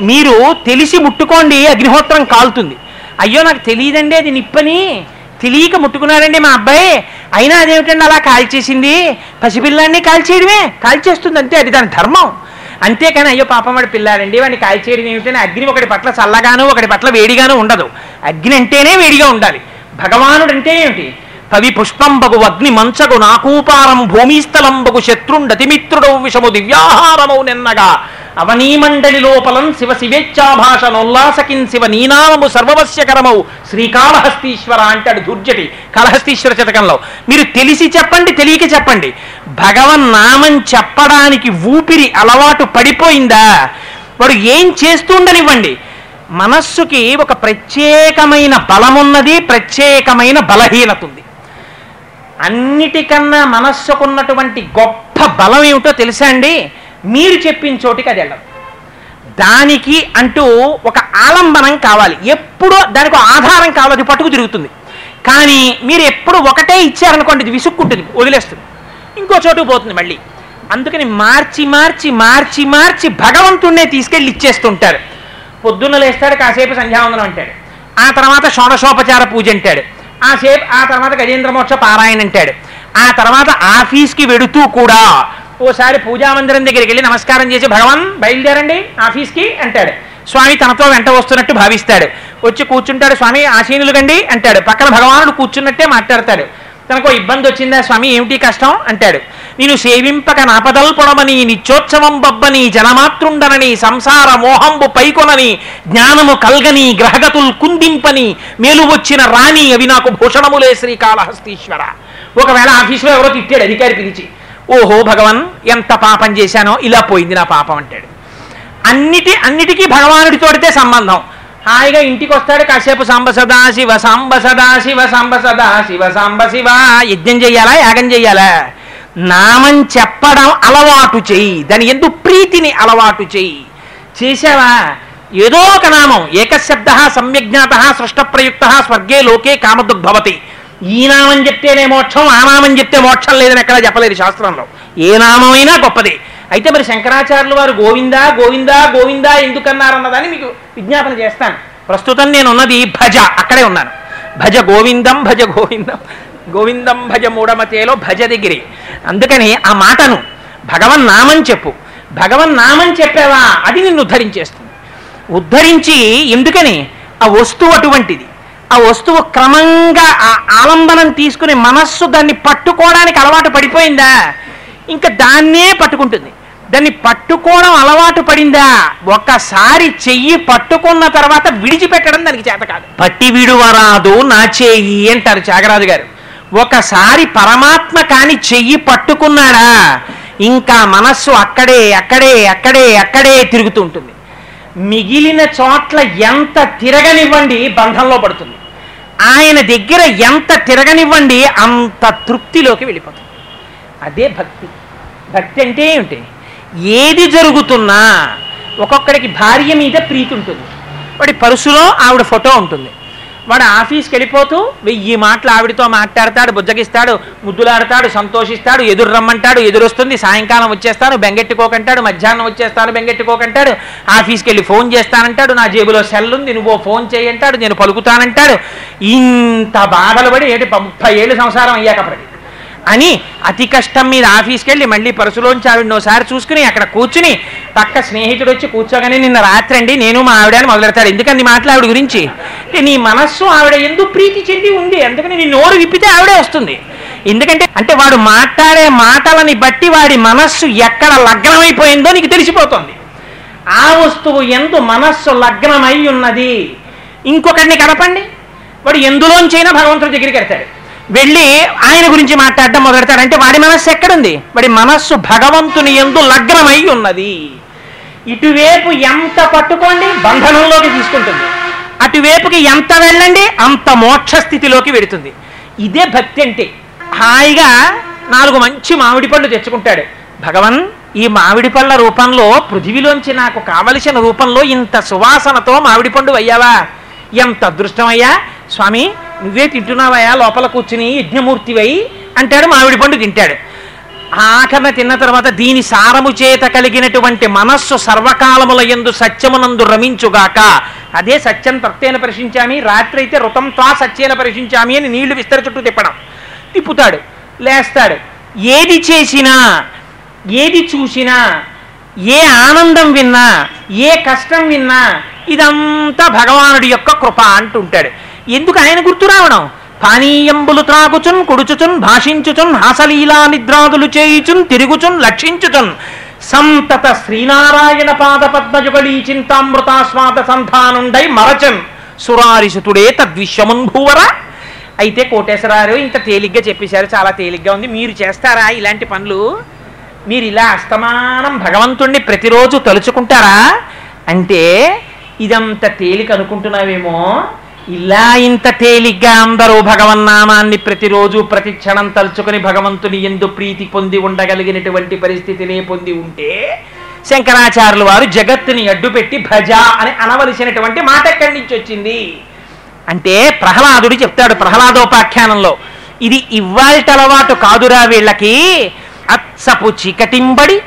మీరు తెలిసి ముట్టుకోండి అగ్నిహోత్రం కాలుతుంది. అయ్యో నాకు తెలియదండి అది నిప్పని. తెలియక ముట్టుకున్నాడండి మా అబ్బాయి. అయినా అదేమిటండి అలా కాల్చేసింది? పసిపిల్లాన్ని కాల్చేయడమే. కాల్చేస్తుంది అంతే అది దాని ధర్మం. అంతేకాని అయ్యో పాపం వాడి పిల్లాడండి వాడిని కాల్చేయడం ఏమిటని అగ్ని ఒకటి పట్ల చల్లగాను ఒకటి పట్ల వేడిగాను ఉండదు. అగ్ని అంటేనే వేడిగా ఉండాలి. భగవానుడు అంటే ఏమిటి? కవి పుష్పంబగు అగ్ని మంచగు నాకూపారం భూమిస్థలంబగు శత్రుండతిమిత్రుడౌ విషము దివ్యాహారమౌ నిన్నగా. అవనీమండలి లోపలం శివ శివేచ్ఛాభాషణోల్లాసకిన్ శివ నీనామము సర్వవస్యకరమౌ శ్రీకాళహస్తీశ్వర అంటాడు దుర్జటి కాళహస్తీశ్వర శతకంలో. మీరు తెలిసి చెప్పండి తెలియక చెప్పండి. భగవన్ నామం చెప్పడానికి ఊపిరి అలవాటు పడిపోయిందా? వాడు ఏం చేస్తుండనివ్వండి. మనస్సుకి ఒక ప్రత్యేకమైన బలమున్నది ప్రత్యేకమైన బలహీనత ఉంది అన్నిటికన్నా మనస్సుకున్నటువంటి గొప్ప బలం ఏమిటో తెలుసా అండి? మీరు చెప్పిన చోటికి అది వెళ్ళదు. దానికి అంటూ ఒక ఆలంబనం కావాలి. ఎప్పుడో దానికి ఆధారం కావాలి. అది పట్టుకు తిరుగుతుంది. కానీ మీరు ఎప్పుడు ఒకటే ఇచ్చారనుకోండి ఇది విసుక్కుంటుంది వదిలేస్తుంది. ఇంకో చోటు పోతుంది మళ్ళీ. అందుకని మార్చి మార్చి మార్చి మార్చి భగవంతుణ్ణే తీసుకెళ్ళి ఇచ్చేస్తుంటారు. పొద్దున్న లేస్తాడు కాసేపు సంధ్యావందనం అంటాడు. ఆ తర్వాత షోడశోపచార పూజ అంటాడు. ఆ సేపు ఆ తర్వాత గజేంద్రమోక్ష పారాయణ అంటాడు. ఆ తర్వాత ఆఫీస్కి వెడుతూ కూడా ఓసారి పూజా మందిరం దగ్గరికి వెళ్ళి నమస్కారం చేసి భగవాన్ బయలుదేరండి ఆఫీస్కి అంటాడు. స్వామి తనతో వెంట వస్తున్నట్టు భావిస్తాడు. వచ్చి కూర్చుంటాడు స్వామి ఆశీనులు గండి అంటాడు. పక్కన భగవానుడు కూర్చున్నట్టే మాట్లాడతాడు. తనకు ఇబ్బంది వచ్చిందా? స్వామి ఏమిటి కష్టం? అంటాడు. నేను సేవింపక నాపదల్ పొడమని నిత్యోత్సవం బబ్బని జనమాతృండనని సంసార మోహంబు పైకొనని జ్ఞానము కల్గని గ్రహగతులు కుందింపని మేలు వచ్చిన రాణి అవి నాకు భూషణములే శ్రీకాళహస్తీశ్వర. ఒకవేళ ఆఫీసులో ఎవరో తిట్టాడు అధికారి పిలిచి. ఓహో భగవాన్ ఎంత పాపం చేశానో ఇలా పోయింది నా పాపం అంటాడు. అన్నిటి అన్నిటికీ భగవానుడితోటితే సంబంధం. హాయిగా ఇంటికి వస్తాడు కాసేపు సాంబ సదా శివ సాంబ సదా శివ సాంబ సదా శివ సాంబ శివ. యజ్ఞం చెయ్యాలా యాగం చెయ్యాలా నామం చెప్పడం అలవాటు చెయ్యి దాని ఎందు ప్రీతిని అలవాటు చెయ్యి చేసావా ఏదో ఒక నామం ఏకశబ్ద సమ్యజ్ఞాత సృష్ట ప్రయుక్త స్వర్గే లోకే కామదుగ్భవతి. ఈ నామం చెప్తేనే మోక్షం ఆ నామం చెప్తే మోక్షం లేదని ఎక్కడ చెప్పలేదు శాస్త్రంలో. ఏ నామైనా గొప్పదే. అయితే మరి శంకరాచార్యులు వారు గోవిందా గోవిందా గోవిందా ఎందుకన్నారన్నదాన్ని మీకు విజ్ఞాపన చేస్తాను. ప్రస్తుతం నేను ఉన్నది భజ అక్కడే ఉన్నాను. భజ గోవిందం భజ గోవిందం గోవిందం భజ మూడమతేలో భజ దగ్గరే. అందుకని ఆ మాటను భగవన్ నామం చెప్పు. భగవన్ నామం చెప్పావా? అది నిన్ను ఉద్ధరించేస్తుంది. ఉద్ధరించి ఎందుకని? ఆ వస్తువు అటువంటిది. ఆ వస్తువు క్రమంగా ఆ ఆలంబనం తీసుకుని మనస్సు దాన్ని పట్టుకోవడానికి అలవాటు పడిపోయిందా? ఇంకా దాన్నే పట్టుకుంటుంది. దాన్ని పట్టుకోవడం అలవాటు పడిందా? ఒక్కసారి చెయ్యి పట్టుకున్న తర్వాత విడిచిపెట్టడం దానికి చేత కాదు. పట్టి విడువరాదు నా చెయ్యి అంటారు త్యాగరాజు గారు. ఒకసారి పరమాత్మ కాని చెయ్యి పట్టుకున్నాడా? ఇంకా మనస్సు అక్కడే అక్కడే అక్కడే అక్కడే తిరుగుతూ ఉంటుంది. మిగిలిన చోట్ల ఎంత తిరగనివ్వండి బంధంలో పడుతుంది. ఆయన దగ్గర ఎంత తిరగనివ్వండి అంత తృప్తిలోకి వెళ్ళిపోతుంది అదే భక్తి. భక్తి అంటే ఏమిటి? ఏది జరుగుతున్నా ఒక్కొక్కడికి భార్య మీద ప్రీతి ఉంటుంది. వాడి పరుసులో ఆవిడ ఫోటో ఉంటుంది. వాడు ఆఫీస్కి వెళ్ళిపోతూ వెయ్యి మాటలు ఆవిడతో మాట్లాడతాడు బుజ్జగిస్తాడు ముద్దులాడతాడు సంతోషిస్తాడు ఎదురు రమ్మంటాడు ఎదురొస్తుంది సాయంకాలం వచ్చేస్తాను బెంగెట్టుకోకంటాడు మధ్యాహ్నం వచ్చేస్తాను బెంగెట్టుకోకంటాడు ఆఫీస్కి వెళ్ళి ఫోన్ చేస్తానంటాడు నా జేబులో సెల్ ఉంది నువ్వు ఫోన్ చేయంటాడు నేను పలుకుతానంటాడు. ఇంత బాధలు పడి ఏంటి ముప్పై ఏళ్ళు సంసారం అయ్యాకప్పటికి అని అతి కష్టం మీద ఆఫీస్కి వెళ్ళి మళ్ళీ పరుసులోంచి ఆవిడ ఒకసారి చూసుకుని అక్కడ కూర్చుని పక్క స్నేహితుడు వచ్చి కూర్చోగానే నిన్న రాత్రి అండి నేను మా ఆవిడని మొదలెడతాడు. ఎందుకని మాటలు ఆవిడ గురించి? అంటే నీ మనస్సు ఆవిడ ఎందుకు ప్రీతి చెంది ఉంది. అందుకని నీ నోరు విప్పితే ఆవిడే వస్తుంది. ఎందుకంటే అంటే వాడు మాట్లాడే మాటలని బట్టి వాడి మనస్సు ఎక్కడ లగ్నమైపోయిందో నీకు తెలిసిపోతుంది. ఆ వస్తువు ఎందు మనస్సు లగ్నమై ఉన్నది. ఇంకొకరిని కలపండి. వాడు ఎందులోంచైనా భగవంతుడి దగ్గరికి వెళ్తాడు. వెళ్ళి ఆయన గురించి మాట్లాడడం మొదలెడతాడంటే వాడి మనస్సు ఎక్కడుంది? వాడి మనస్సు భగవంతుని ఎందు లగ్నమై ఉన్నది. ఇటువైపు ఎంత పట్టుకోండి బంధనంలోకి తీసుకుంటుంది. అటువైపుకి ఎంత వెళ్ళండి అంత మోక్ష స్థితిలోకి వెడుతుంది ఇదే భక్తి అంటే. హాయిగా నాలుగు మంచి మామిడి పళ్ళు తెచ్చుకుంటాడు. భగవన్ ఈ మామిడి పళ్ళ రూపంలో పృథివిలోంచి నాకు కావలసిన రూపంలో ఇంత సువాసనతో మామిడి పండు అయ్యావా? ఎంత అదృష్టమయ్యా? స్వామి నువ్వే తింటున్నావయా లోపల కూర్చుని యజ్ఞమూర్తివై అంటాడు మామిడి పండు తింటాడు. ఆఖరణ తిన్న తర్వాత దీని సారము చేత కలిగినటువంటి మనస్సు సర్వకాలముల ఎందు సత్యమునందు రమించుగాక. అదే సత్యం తత్వేన పరిశించామి రాత్రి అయితే రుతం త్వా సత్యేన పరిశించామి అని నీళ్ళు విస్తర చుట్టూ తిప్పడం. తిప్పుతాడు లేస్తాడు. ఏది చేసినా ఏది చూసినా ఏ ఆనందం విన్నా ఏ కష్టం విన్నా ఇదంతా భగవానుడి యొక్క కృప అంటుంటాడు. ఎందుకు ఆయన గుర్తు రావడం? పానీయంబులు త్రాగుచున్ కుడుచుచున్ భాషించుచున్ హాసలీలా నిద్రాదులు చేయుచున్ తిరుగుచున్ లక్షించుచున్. సంతత శ్రీనారాయణ పాద పద్మజుగళీ చింతామృతాస్వాద సంధానుండై మరచన్. సురారిసుతుడే తద్విశ్వమున్భూవర అయితే కోటేశ్వరారు ఇంత తేలిగ్గా చెప్పేశారు చాలా తేలిగ్గా ఉంది. మీరు చేస్తారా ఇలాంటి పనులు? మీరు ఇలా అస్తమానం భగవంతుణ్ణి ప్రతిరోజు తలుచుకుంటారా? అంటే ఇదంత తేలిక అనుకుంటున్నావేమో? ఇలా ఇంత తేలిగ్గా అందరూ భగవన్నామాన్ని ప్రతిరోజు ప్రతి క్షణం తలుచుకుని భగవంతుని ఎందు ప్రీతి పొంది ఉండగలిగినటువంటి పరిస్థితినే పొంది ఉంటే శంకరాచార్యులు వారు జగత్తుని అడ్డుపెట్టి భజ అని అనవలసినటువంటి మాట ఎక్కడి నుంచి వచ్చింది? అంటే ప్రహ్లాదుడు చెప్తాడు ప్రహ్లాదోపాఖ్యానంలో ఇది ఇవ్వాల్టి అలవాటు కాదురా వీళ్ళకి అత్సపు చీకటింబడి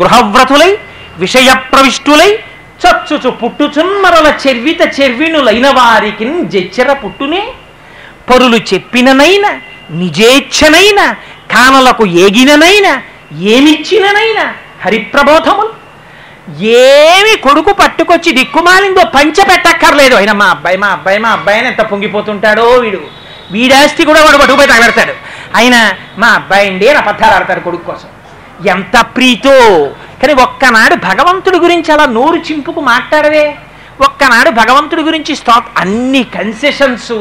గృహవ్రతులై విషయ ప్రవిష్టులై చచ్చుచు పుట్టుచున్మరల చెర్విత చెర్వినులైన వారికి జెచ్చెర పుట్టునే. పరులు చెప్పిననైన నిజేచ్ఛనైన కానలకు ఏగిననైన ఏమిచ్చిననైన హరిప్రబోధములు. ఏమి కొడుకు పట్టుకొచ్చి దిక్కుమాలిందో పంచ పెట్టక్కర్లేదు అయినా మా అబ్బాయి మా అబ్బాయి మా అబ్బాయి అని ఎంత పొంగిపోతుంటాడో వీడు. వీడాస్తి కూడా వాడు పట్టుకుపోయి తగలడతాడు ఆయన మా అబ్బాయి అండి అని అబద్ధాలు ఆడతాడు కొడుకు కోసం. ఎంత ప్రీతో కానీ ఒక్కనాడు భగవంతుడి గురించి అలా నోరు చింపుకు మాట్లాడవే. ఒక్కనాడు భగవంతుడి గురించి స్టాప్. అన్ని కన్సెషన్స్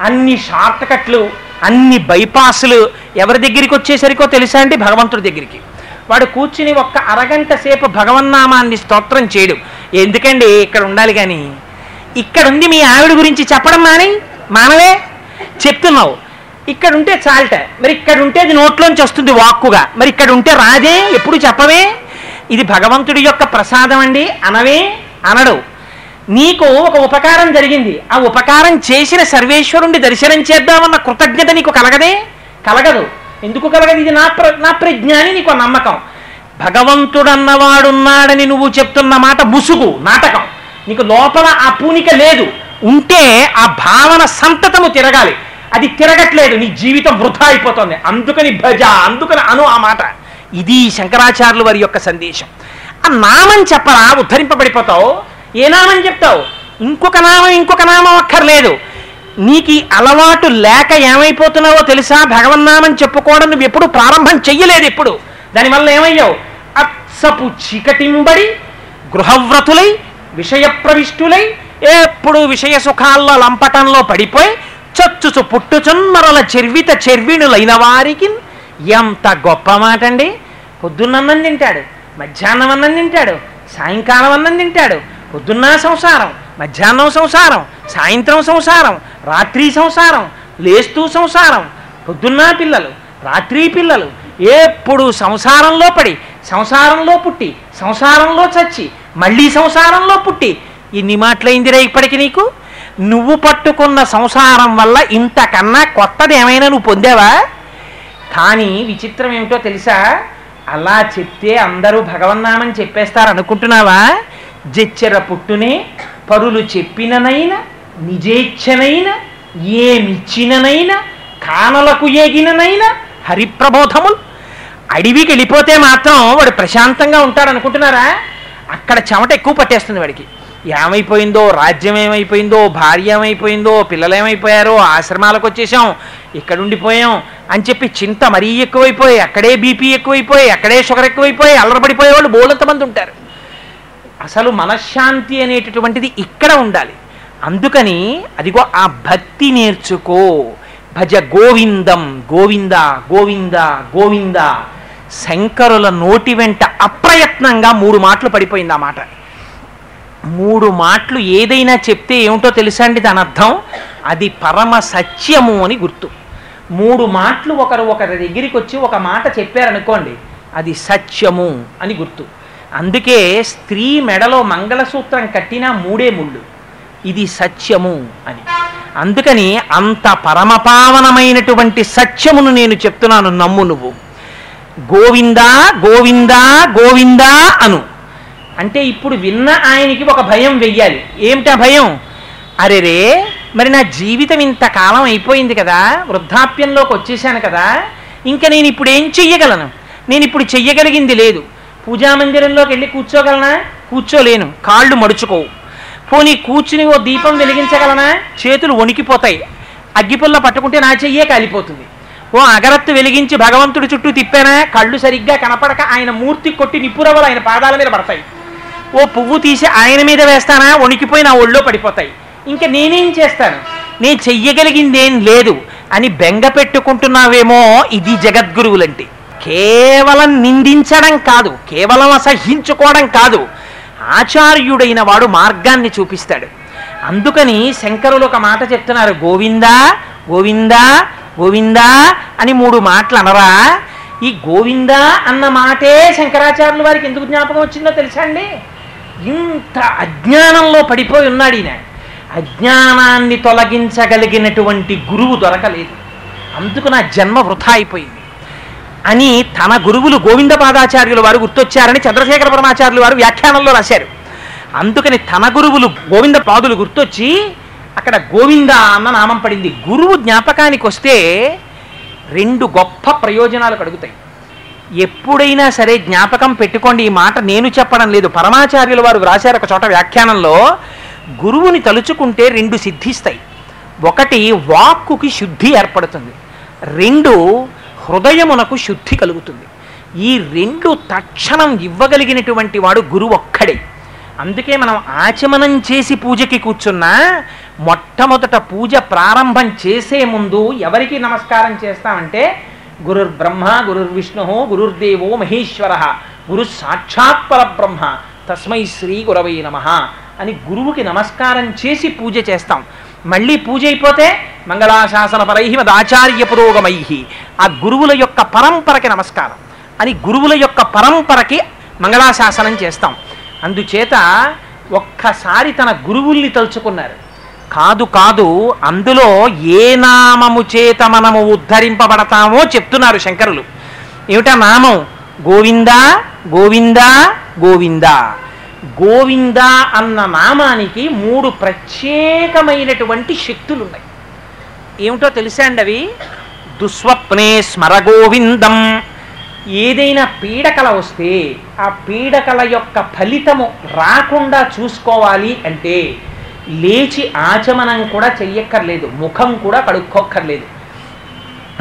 అన్ని షార్ట్ కట్లు అన్ని బైపాసులు ఎవరి దగ్గరికి వచ్చేసరికో తెలుసా అండి భగవంతుడి దగ్గరికి? వాడు కూర్చుని ఒక్క అరగంట సేపు భగవన్నామాన్ని స్తోత్రం చేయడు. ఎందుకండి ఇక్కడ ఉండాలి కానీ? ఇక్కడ ఉంది మీ ఆవిడ గురించి చెప్పడం మాని మానవే? చెప్తున్నావు. ఇక్కడ ఉంటే చాలట. మరి ఇక్కడ ఉంటే అది నోట్లోంచి వస్తుంది వాక్కుగా. మరి ఇక్కడ ఉంటే రాదే? ఎప్పుడు చెప్పవే? ఇది భగవంతుడి యొక్క ప్రసాదం అండి. అనవే? అనడు. నీకు ఒక ఉపకారం జరిగింది. ఆ ఉపకారం చేసిన సర్వేశ్వరుణ్ణి దర్శనం చేద్దామన్న కృతజ్ఞత నీకు కలగదే? కలగదు. ఎందుకు కలగదు? ఇది నా ప్ర నా ప్రజ్ఞాని నీకు నమ్మకం. భగవంతుడన్నవాడున్నాడని నువ్వు చెప్తున్న మాట ముసుగు నాటకం. నీకు లోపల ఆ పూనిక లేదు. ఉంటే ఆ భావన సంతతము తిరగాలి. అది తిరగట్లేదు. నీ జీవితం వృధా అయిపోతుంది. అందుకని భజ అందుకని అను ఆ మాట. ఇది శంకరాచార్యుల వారి యొక్క సందేశం. ఆ నామం చెప్పరా? ఉద్ధరింపబడిపోతావు? ఏ నామం చెప్తావు? ఇంకొక నామం ఇంకొక నామం అక్కర్లేదు. నీకు అలవాటు లేక ఏమైపోతున్నావో తెలుసా? భగవన్నామం చెప్పుకోవడం నువ్వు ఎప్పుడు ప్రారంభం చెయ్యలేదు ఎప్పుడు. దానివల్ల ఏమయ్యావు? అత్సపు చీకటింబడి గృహవ్రతులై విషయ ప్రవిష్టులై ఎప్పుడు విషయ సుఖాల్లో లంపటంలో పడిపోయి చచ్చుచు పుట్టుచున్మరల చెర్విత చెర్విణులైన వారికి ఎంత గొప్ప మాట అండి? పొద్దున్నన్నం తింటాడు మధ్యాహ్నం అన్నం తింటాడు సాయంకాలం అన్నం తింటాడు పొద్దున్న సంసారం మధ్యాహ్నం సంసారం సాయంత్రం సంసారం రాత్రి సంసారం లేస్తూ సంసారం పొద్దున్న పిల్లలు రాత్రి పిల్లలు ఎప్పుడు సంసారంలో పడి సంసారంలో పుట్టి సంసారంలో చచ్చి మళ్ళీ సంసారంలో పుట్టి ఇన్ని మాటలైందిరా ఇప్పటికి నీకు? నువ్వు పట్టుకున్న సంసారం వల్ల ఇంతకన్నా కొత్తది ఏమైనా నువ్వు పొందావా? కానీ విచిత్రం ఏమిటో తెలుసా? అలా చెప్తే అందరూ భగవన్నామని చెప్పేస్తారు అనుకుంటున్నావా జెచ్చెర పుట్టునే పరులు చెప్పిననైన నిజేచ్ఛనైన ఏమిచ్చిననైన కానలకు ఏగిననైన హరిప్రబోధములు. అడవికి వెళ్ళిపోతే మాత్రం వాడు ప్రశాంతంగా ఉంటాడు అనుకుంటున్నారా అక్కడ చెమట ఎక్కువ పట్టేస్తుంది వాడికి. ఏమైపోయిందో రాజ్యం ఏమైపోయిందో భార్య ఏమైపోయిందో పిల్లలు ఏమైపోయారో ఆశ్రమాలకు వచ్చేసాం ఇక్కడ ఉండిపోయాం అని చెప్పి చింత మరీ ఎక్కువైపోయి అక్కడే బీపీ ఎక్కువైపోయి అక్కడే షుగర్ ఎక్కువైపోయి అల్లరపడిపోయే వాళ్ళు బోలంతమంది ఉంటారు. అసలు మనశ్శాంతి అనేటటువంటిది ఇక్కడ ఉండాలి. అందుకని అదిగో ఆ భక్తి నేర్చుకో. భజ గోవిందం గోవింద గోవింద గోవింద. శంకరుల నోటి వెంట అప్రయత్నంగా మూడు మాటలు పడిపోయింది ఆ మాట. మూడు మాటలు ఏదైనా చెప్తే ఏమిటో తెలుసా అండి దాని అర్థం? అది పరమ సత్యము అని గుర్తు. మూడు మాటలు ఒకరు ఒకరి దగ్గరికి వచ్చి ఒక మాట చెప్పారనుకోండి అది సత్యము అని గుర్తు. అందుకే స్త్రీ మెడలో మంగళసూత్రం కట్టినా మూడే ముళ్ళు. ఇది సత్యము అని. అందుకని అంత పరమపావనమైనటువంటి సత్యమును నేను చెప్తున్నాను నమ్ము నువ్వు. గోవిందా గోవిందా గోవిందా అను. అంటే ఇప్పుడు విన్న ఆయనకి ఒక భయం వెయ్యాలి. ఏమిటా భయం? అరెరే మరి నా జీవితం ఇంతకాలం అయిపోయింది కదా వృద్ధాప్యంలోకి వచ్చేసాను కదా ఇంకా నేను ఇప్పుడు ఏం చెయ్యగలను? నేను ఇప్పుడు చెయ్యగలిగింది లేదు. పూజామందిరంలోకి వెళ్ళి కూర్చోగలనా? కూర్చోలేను. కాళ్ళు మడుచుకోవు పోనీ కూర్చుని ఓ దీపం వెలిగించగలనా? చేతులు వణికిపోతాయి. అగ్గిపుల్ల పట్టుకుంటే నా చెయ్యే కాలిపోతుంది. ఓ అగరత్తు వెలిగించి భగవంతుడి చుట్టూ తిప్పానా? కళ్ళు సరిగ్గా కనపడక ఆయన మూర్తి కొట్టి నిప్పురవలు ఆయన పాదాల మీద పడతాయి. ఓ పువ్వు తీసి ఆయన మీద వేస్తానా? వణికిపోయి నా ఒళ్ళో పడిపోతాయి. ఇంకా నేనేం చేస్తాను? నేను చెయ్యగలిగిందేం లేదు. అని బెంగ పెట్టుకుంటున్నావేమో ఇది జగద్గురువులంటే. కేవలం నిందించడం కాదు కేవలం అసహించుకోవడం కాదు. ఆచార్యుడైన వాడు మార్గాన్ని చూపిస్తాడు. అందుకని శంకరులు ఒక మాట చెప్తున్నారు గోవిందా గోవిందా గోవిందా అని మూడు మాటలు అనరా? ఈ గోవిందా అన్న మాటే శంకరాచార్యుల వారికి ఎందుకు జ్ఞాపకం వచ్చిందో తెలుసా అండి? ఇంత అజ్ఞానంలో పడిపోయి ఉన్నాడు ఈయన. అజ్ఞానాన్ని తొలగించగలిగినటువంటి గురువు దొరకలేదు. అందుకు నా జన్మ వృథా అయిపోయింది. అని తన గురువులు గోవిందపాదాచార్యుల వారు గుర్తొచ్చారని చంద్రశేఖర పరమాచార్యులు వారు వ్యాఖ్యానంలో రాశారు. అందుకని తన గురువులు గోవింద పాదులు గుర్తొచ్చి అక్కడ గోవింద అన్న నామం పడింది. గురువు జ్ఞాపకానికి వస్తే రెండు గొప్ప ప్రయోజనాలు కలుగుతాయి. ఎప్పుడైనా సరే జ్ఞాపకం పెట్టుకోండి. ఈ మాట నేను చెప్పడం లేదు. పరమాచార్యుల వారు వ్రాశారు ఒక చోట వ్యాఖ్యానంలో గురువుని తలుచుకుంటే రెండు సిద్ధిస్తాయి. ఒకటి వాక్కుకి శుద్ధి ఏర్పడుతుంది. రెండు హృదయమునకు శుద్ధి కలుగుతుంది. ఈ రెండు తక్షణం ఇవ్వగలిగినటువంటి వాడు గురువు ఒక్కడే. అందుకే మనం ఆచమనం చేసి పూజకి కూర్చున్నా మొట్టమొదట పూజ ప్రారంభం చేసే ముందు ఎవరికి నమస్కారం చేస్తామంటే గురుర్ బ్రహ్మ గురుర్ విష్ణు గురుర్దేవో మహేశ్వర. గురు సాక్షాత్ పరబ్రహ్మ తస్మై శ్రీ గురవై నమ. అని గురువుకి నమస్కారం చేసి పూజ చేస్తాం. మళ్ళీ పూజ అయిపోతే మంగళాశాసన పరై మదాచార్య పురోగమై. ఆ గురువుల యొక్క పరంపరకి నమస్కారం. అని గురువుల యొక్క పరంపరకి మంగళాశాసనం చేస్తాం. అందుచేత ఒక్కసారి తన గురువుల్ని తలుచుకున్నారు. కాదు కాదు అందులో ఏ నామము చేత మనము ఉద్ధరింపబడతామో చెప్తున్నారు శంకరులు. ఏమిటా నామం? గోవిందా గోవిందా గోవిందా. గోవిందా అన్న నామానికి మూడు ప్రత్యేకమైనటువంటి శక్తులు ఉన్నాయి ఏమిటో తెలుసా అండి అవి? దుస్వప్నే స్మర గోవిందం. ఏదైనా పీడకల వస్తే ఆ పీడకల యొక్క ఫలితము రాకుండా చూసుకోవాలి అంటే లేచి ఆచమనం కూడా చెయ్యక్కర్లేదు ముఖం కూడా కడుక్కోక్కర్లేదు.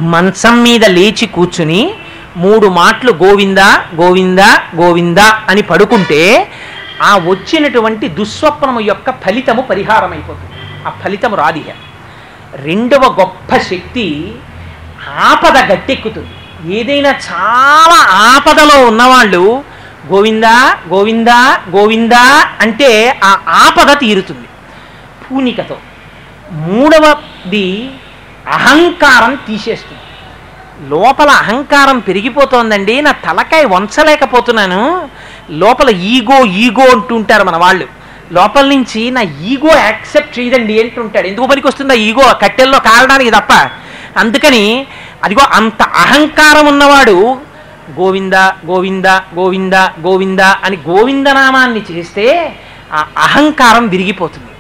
మంచం మీద లేచి కూర్చుని మూడు మాటలు గోవిందా గోవిందా గోవిందా అని పడుకుంటే ఆ వచ్చినటువంటి దుస్వప్నము యొక్క ఫలితము పరిహారం అయిపోతుంది ఆ ఫలితము రాదిహ. రెండవ గొప్ప శక్తి ఆపద గట్టెక్కుతుంది. ఏదైనా చాలా ఆపదలో ఉన్నవాళ్ళు గోవిందా గోవిందా గోవిందా అంటే ఆ ఆపద తీరుతుంది. పూనికతో మూడవది అహంకారం తీసేస్తుంది. లోపల అహంకారం పెరిగిపోతోందండి నా తలకాయ వంచలేకపోతున్నాను లోపల ఈగో ఈగో అంటుంటారు మన వాళ్ళు. లోపల నుంచి నా ఈగో యాక్సెప్ట్ చేయదండి అంటుంటాడు ఎందుకు పనికి వస్తుంది ఈగో? కట్టెల్లో కారడానికి తప్ప. అందుకని అదిగో అంత అహంకారం ఉన్నవాడు గోవింద గోవింద గోవింద గోవింద అని గోవిందనామాన్ని చేస్తే ఆ అహంకారం విరిగిపోతుంది.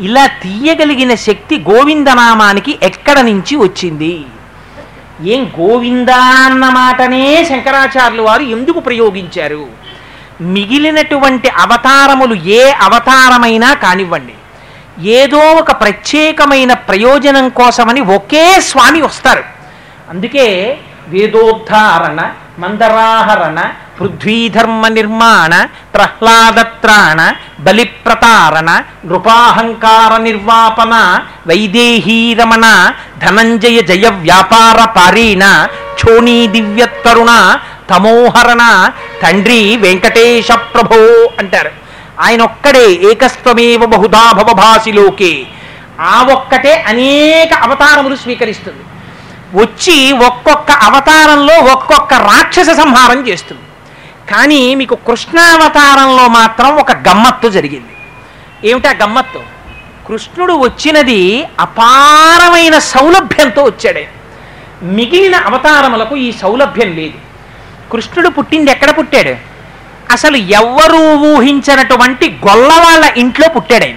ఇలా తీయగలిగిన శక్తి గోవిందనామానికి ఎక్కడ నుంచి వచ్చింది? ఏం గోవిందా అన్న మాటనే శంకరాచార్యులు వారు ఎందుకు ప్రయోగించారు? మిగిలినటువంటి అవతారములు ఏ అవతారమైనా కానివ్వండి. ఏదో ఒక ప్రత్యేకమైన ప్రయోజనం కోసమని ఒకే స్వామి వస్తారు. అందుకే వేదోద్ధారణ మందరాహరణ పృథ్వీధర్మ నిర్మాణ ప్రహ్లాదత్రాణ బలిప్రతారణ నృపాహంకార నిర్వాపన వైదేహీరమణ ధనంజయ జయ వ్యాపార పారీణ క్షోణీ దివ్యతరుణ తమోహరణ తండ్రి వెంకటేశ ప్రభో అంటారు. ఆయన ఒక్కడే ఏకస్వమేవ బహుధా భవభాసిలోకే ఆ ఒక్కటే అనేక అవతారములు స్వీకరిస్తుంది. వచ్చి ఒక్కొక్క అవతారంలో ఒక్కొక్క రాక్షస సంహారం చేస్తుంది. కానీ మీకు కృష్ణావతారంలో మాత్రం ఒక గమ్మత్తు జరిగింది. ఏమిటా గమ్మత్తు? కృష్ణుడు వచ్చినది అపారమైన సౌలభ్యంతో వచ్చాడే. మిగిలిన అవతారములకు ఈ సౌలభ్యం లేదు. కృష్ణుడు పుట్టింది ఎక్కడ పుట్టాడు? అసలు ఎవ్వరూ ఊహించినటువంటి గొల్లవాళ్ళ ఇంట్లో పుట్టాడు ఆయన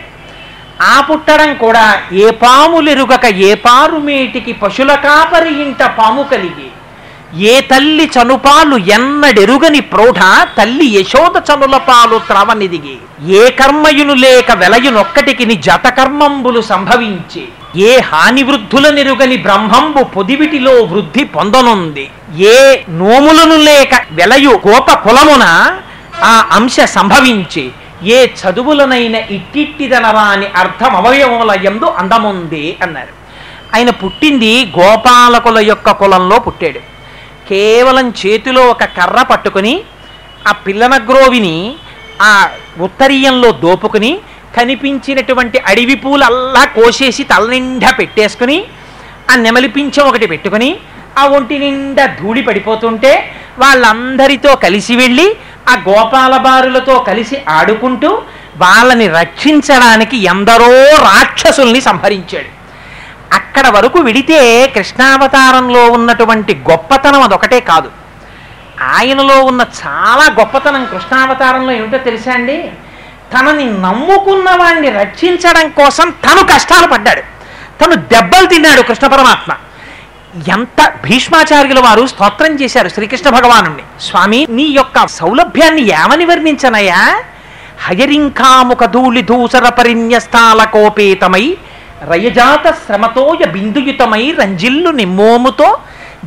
ఆ పుట్టడం కూడా ఏ పాములెరుగక ఏ పారుమేటికి పశుల కాపరి ఇంట పాము కలిగి. ఏ తల్లి చనుపాలు ఎన్నడెరుగని ప్రౌఢ తల్లి యశోద చనుల పాలు త్రవనిదిగి. ఏ కర్మయును లేక వెలయునొక్కటికి ని సంభవించి. ఏ హాని వృద్ధుల నిరుగని బ్రహ్మంబు పొదివిటిలో వృద్ధి పొందనుంది. ఏ నోములను లేక వెలయు గోప కులమున ఆ అంశ సంభవించి. ఏ చదువులనైన ఇట్టిట్టిదనరా అని అర్థం అవయవముల ఎందు అందముంది అన్నారు. ఆయన పుట్టింది గోపాలకుల యొక్క కులంలో పుట్టాడు. కేవలం చేతిలో ఒక కర్ర పట్టుకుని ఆ పిల్లన గ్రోవిని ఆ ఉత్తరీయంలో దోపుకుని కనిపించినటువంటి అడవి పూలల్లా కోసేసి తలనిండా పెట్టేసుకుని ఆ నెమలిపించం ఒకటి పెట్టుకుని ఆ ఒంటి నిండా ధూళి పడిపోతుంటే వాళ్ళందరితో కలిసి వెళ్ళి ఆ గోపాల బారులతో కలిసి ఆడుకుంటూ వాళ్ళని రక్షించడానికి ఎందరో రాక్షసుల్ని సంహరించాడు. అక్కడ వరకు విడితే కృష్ణావతారంలో ఉన్నటువంటి గొప్పతనం అదొకటే కాదు. ఆయనలో ఉన్న చాలా గొప్పతనం కృష్ణావతారంలో ఏమిటో తెలుసా అండి? తనని నమ్ముకున్న వాడిని రక్షించడం కోసం తను కష్టాలు పడ్డాడు. తను దెబ్బలు తిన్నాడు కృష్ణ పరమాత్మ. ఎంత భీష్మాచార్యుల వారు స్తోత్రం చేశారు శ్రీకృష్ణ భగవాను స్వామి నీ యొక్క సౌలభ్యాన్ని ఏమని వర్ణించనయా హయరింకాముఖ ధూళి ధూసర పరిన్యస్థాల కోపేతమై రయజాత శ్రమతోయ బిందుయుతమై రంజిల్లు నిమ్మోముతో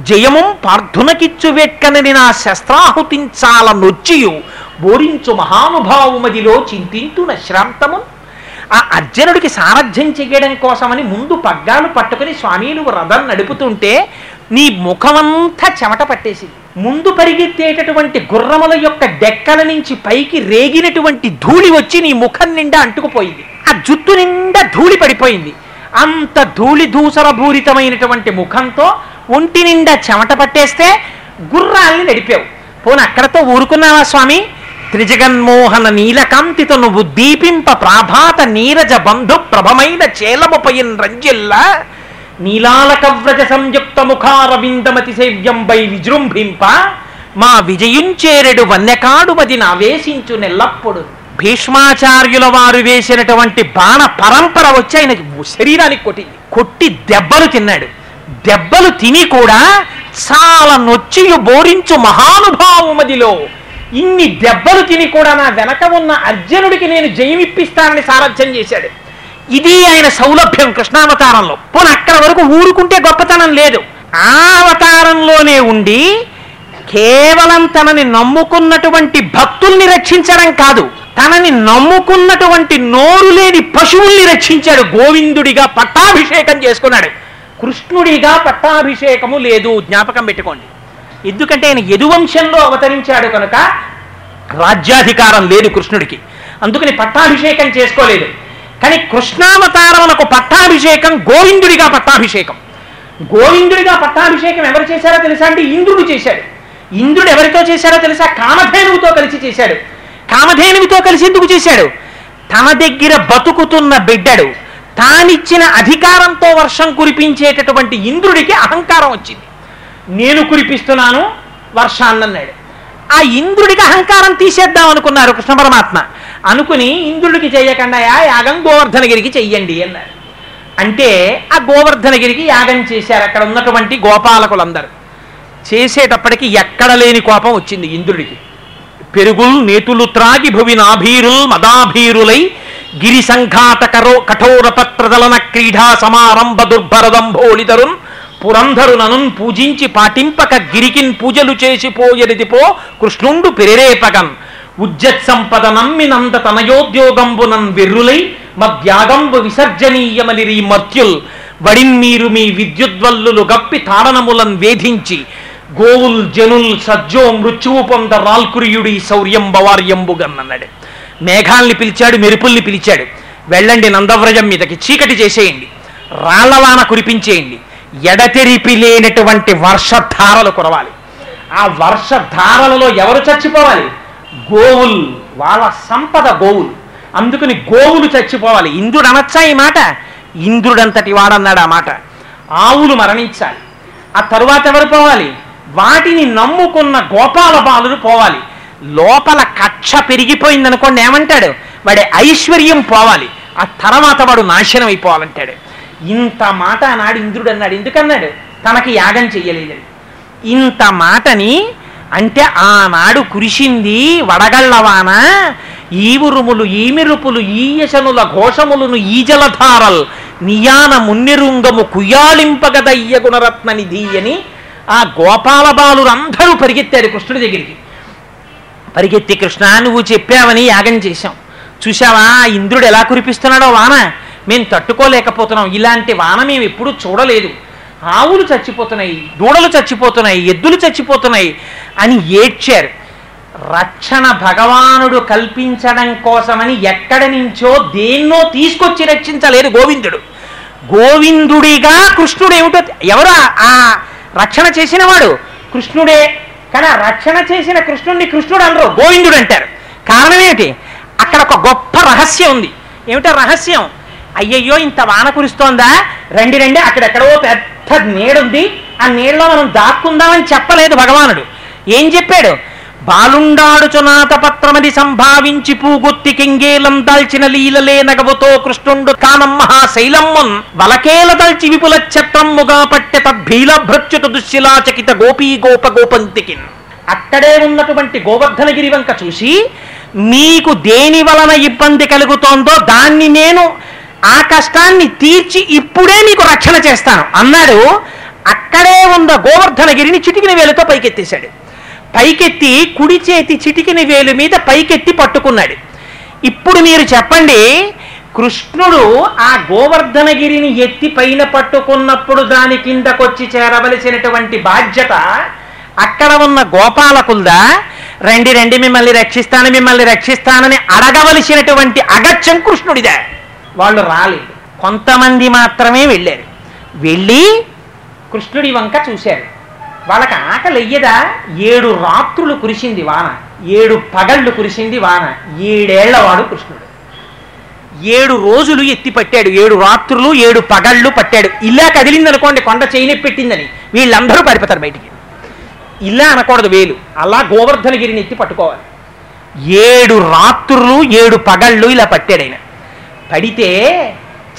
జయము పార్థునకిచ్చు వెట్కనని నా శస్త్రాహుతించాల నొచ్చియు. బోరించు మహానుభావుమదిలో చింతింతున శ్రాంతము. ఆ అర్జునుడికి సారథ్యం చెయ్యడం కోసమని ముందు పగ్గాలు పట్టుకుని స్వామి నువ్వు రథం నడుపుతుంటే నీ ముఖమంతా చెమట పట్టేసింది. ముందు పరిగెత్తేటటువంటి గుర్రముల యొక్క డెక్కల నుంచి పైకి రేగినటువంటి ధూళి వచ్చి నీ ముఖం నిండా అంటుకుపోయింది. ఆ జుట్టు నిండా ధూళి పడిపోయింది. అంత ధూళి దూసరభూరితమైనటువంటి ముఖంతో ఒంటి నిండా చెమట పట్టేస్తే గుర్రాల్ని నడిపావు. పోను అక్కడతో ఊరుకున్నావా స్వామి? త్రిజగన్మోహన నీలకాంతితో నువ్వు దీపింప ప్రాభాత నీరజ బంధు ప్రభమైన చేలముపయిన్ రంజిల్ల నీలాలకవ్రజ సంయుక్త ముఖారవిందమతి సేవ్యంబై విజృంభింప మా విజయుంచేరెడు వన్యకాడు మది నావేశించు నెల్లప్పుడు. భీష్మాచార్యుల వారు వేసినటువంటి బాణ పరంపర వచ్చి ఆయన శరీరానికి కొట్టింది కొట్టి దెబ్బలు తిన్నాడు. దెబ్బలు తిని కూడా చాలా నొచ్చియు బోరించు మహానుభావమదిలో ఇన్ని దెబ్బలు తిని కూడా నా వెనక ఉన్న అర్జునుడికి నేను జయమిప్పిస్తానని సారథ్యం చేశాడు. ఇది ఆయన సౌలభ్యం కృష్ణావతారంలో. పోనీ అక్కడ వరకు ఊరుకుంటే గొప్పతనం లేదు. ఆ అవతారంలోనే ఉండి కేవలం తనని నమ్ముకున్నటువంటి భక్తుల్ని రక్షించడం కాదు తనని నమ్ముకున్నటువంటి నోరు లేని పశువుల్ని రక్షించాడు. గోవిందుడిగా పట్టాభిషేకం చేసుకున్నాడు. కృష్ణుడిగా పట్టాభిషేకము లేదు. జ్ఞాపకం పెట్టుకోండి. ఎందుకంటే ఆయన యదువంశంలో అవతరించాడు కనుక రాజ్యాధికారం లేదు కృష్ణుడికి. అందుకని పట్టాభిషేకం చేసుకోలేదు. కానీ కృష్ణావతారమునకు పట్టాభిషేకం గోవిందుడిగా పట్టాభిషేకం. గోవిందుడిగా పట్టాభిషేకం ఎవరు చేశారో తెలుసా అంటే ఇంద్రుడు చేశాడు. ఇంద్రుడు ఎవరితో చేశారో తెలుసా? కామధేనువుతో కలిసి చేశాడు. కామధేనువుతో కలిసి ఎందుకు చేశాడు? తన దగ్గర బతుకుతున్న బిడ్డడు తానిచ్చిన అధికారంతో వర్షం కురిపించేటటువంటి ఇంద్రుడికి అహంకారం వచ్చింది. నేను కురిపిస్తున్నాను వర్షాన్నన్నాడు. ఆ ఇంద్రుడికి అహంకారం తీసేద్దాం అనుకున్నారు కృష్ణ పరమాత్మ. అనుకుని ఇంద్రుడికి చేయకుండా యాగం గోవర్ధనగిరికి చెయ్యండి అన్నారు. అంటే ఆ గోవర్ధనగిరికి యాగం చేశారు అక్కడ ఉన్నటువంటి గోపాలకులందరూ. చేసేటప్పటికి ఎక్కడ లేని కోపం వచ్చింది ఇంద్రుడికి. పెరుగుల్ నేతులు త్రాగి భువి నాభీరుల్ మదాభీరులై గిరి సంఘాతకరో కఠోర పత్రదలన క్రీడా సమారంభ దుర్భరదంభోళితరున్ పురంధరునను పూజించి పాటింపక గిరికిన్ పూజలు చేసిపోయెడిదిపో కృష్ణుండు పెరిరేపగన్ ఉజ్జత్ సంపద నమ్మినంద తనయోద్యోగంబునన్ వెర్రులై మద్యాగంబు విసర్జనీయమలిరి మర్త్యుల్. వడిన్మీరు మీ విద్యుద్వల్లులు గప్పి తారణములన్ వేధించి గోవుల్ జనుల్ సజ్జో మృత్యువు పొంద రాల్కురియుడి శౌర్యం బవార్యంబుగన్నన్నాడు మేఘాల్ని పిలిచాడు మెరుపుల్ని పిలిచాడు. వెళ్ళండి నందవ్రజం మీదకి చీకటి చేసేయండి. రాళ్ళవాన కురిపించేయండి. ఎడతెరిపి లేనటువంటి వర్షధారలు కురవాలి. ఆ వర్షధారలలో ఎవరు చచ్చిపోవాలి? గోవులు వాళ్ళ సంపద గోవులు. అందుకని గోవులు చచ్చిపోవాలి. ఇంద్రుడు అనొచ్చా ఈ మాట? ఇంద్రుడంతటి వాడన్నాడు ఆ మాట. ఆవులు మరణించాలి. ఆ తరువాత ఎవరు పోవాలి? వాటిని నమ్ముకున్న గోపాల బాలుడు పోవాలి. లోపల కక్ష పెరిగిపోయిందనుకోండి ఏమంటాడు? వాడి ఐశ్వర్యం పోవాలి. ఆ తర్వాత వాడు నాశనం అయిపోవాలంటాడు. ఇంత మాట అన్నాడు ఇంద్రుడు అన్నాడు. ఎందుకన్నాడు? తనకి యాగం చెయ్యలేదని ఇంత మాటని అంటే ఆనాడు కురిసింది వడగళ్ళవాన ఈవురుములు ఈమిరుపులు ఈయశనుల ఘోషములను ఈజలధారల్ నియాన మున్నిరుంగము కుయాళింపగదయ్య గుణరత్న నిధి అని ఆ గోపాల బాలురందరూ పరిగెత్తారు కృష్ణుడి దగ్గరికి. పరిగెత్తి కృష్ణ నువ్వు చెప్పావని యాగం చేశాం. చూసావా ఇంద్రుడు ఎలా కురిపిస్తున్నాడో వాన? మేము తట్టుకోలేకపోతున్నాం. ఇలాంటి వాన మేము ఎప్పుడూ చూడలేదు. ఆవులు చచ్చిపోతున్నాయి దూడలు చచ్చిపోతున్నాయి ఎద్దులు చచ్చిపోతున్నాయి అని ఏడ్చారు. రక్షణ భగవానుడు కల్పించడం కోసమని ఎక్కడి నుంచో దేన్నో తీసుకొచ్చి రక్షించలేదు గోవిందుడు. గోవిందుడిగా కృష్ణుడు ఏమిటో ఎవరు ఆ- రక్షణ చేసినవాడు? కృష్ణుడే. కానీ ఆ రక్షణ చేసిన కృష్ణుడిని కృష్ణుడు అనరు గోవిందుడు అంటారు. కారణం ఏమిటి? అక్కడ ఒక గొప్ప రహస్యం ఉంది. ఏమిటో రహస్యం? అయ్యయ్యో ఇంత వాన కురుస్తోందా? రండి రండి అక్కడెక్కడో పెద్ద నీడుంది. ఆ నీళ్ళలో మనం దాక్కుందామని చెప్పలేదు భగవానుడు. ఏం చెప్పాడు? బాలుండాడుచునాథ పత్రమది సంభావించి పూగొత్తి కింగేలం దాల్చిన లీలలే నగవుతో కృష్ణుండు కానం మహాశైలమ్మున్ వలకేల దల్చి విపుల ఛత్రమ్ముగా పట్టె తద్భీల భృత్యుత దుశ్శిలాచకిత గోపీ గోప గోపంతికిన్. అక్కడే ఉన్నటువంటి గోవర్ధనగిరి వంక చూసి మీకు దేని వలన ఇబ్బంది కలుగుతోందో దాన్ని నేను ఆ కష్టాన్ని తీర్చి ఇప్పుడే మీకు రక్షణ చేస్తాను. అన్నాడు. అక్కడే ఉన్న గోవర్ధనగిరిని చిటికిన వేలుతో పైకెత్తేశాడు. పైకెత్తి కుడి చేతి చిటికిన వేలు మీద పైకెత్తి పట్టుకున్నాడు. ఇప్పుడు మీరు చెప్పండి కృష్ణుడు ఆ గోవర్ధనగిరిని ఎత్తి పైన పట్టుకున్నప్పుడు దాని కిందకొచ్చి చేరవలసినటువంటి బాధ్యత అక్కడ ఉన్న గోపాలకుల్దా రండి రండి మిమ్మల్ని రక్షిస్తాను మిమ్మల్ని రక్షిస్తానని అడగవలసినటువంటి అగత్యం కృష్ణుడిదే. వాళ్ళు రాలేదు. కొంతమంది మాత్రమే వెళ్ళారు. వెళ్ళి కృష్ణుడి వంక చూశారు. వాళ్ళకి ఆకలి అయ్యదా ఏడు రాత్రులు కురిసింది వాన. ఏడు పగళ్ళు కురిసింది వాన. ఏడేళ్ళవాడు కృష్ణుడు. ఏడు రోజులు ఎత్తి పట్టాడు. ఏడు రాత్రులు ఏడు పగళ్ళు పట్టాడు. ఇలా కదిలింది అనుకోండి కొండ చేయని పెట్టిందని వీళ్ళందరూ పడిపోతారు బయటికి. ఇలా అనకూడదు వేలు. అలా గోవర్ధనగిరిని ఎత్తి పట్టుకోవాలి. ఏడు రాత్రులు ఏడు పగళ్ళు ఇలా పట్టాడు ఆయన. పడితే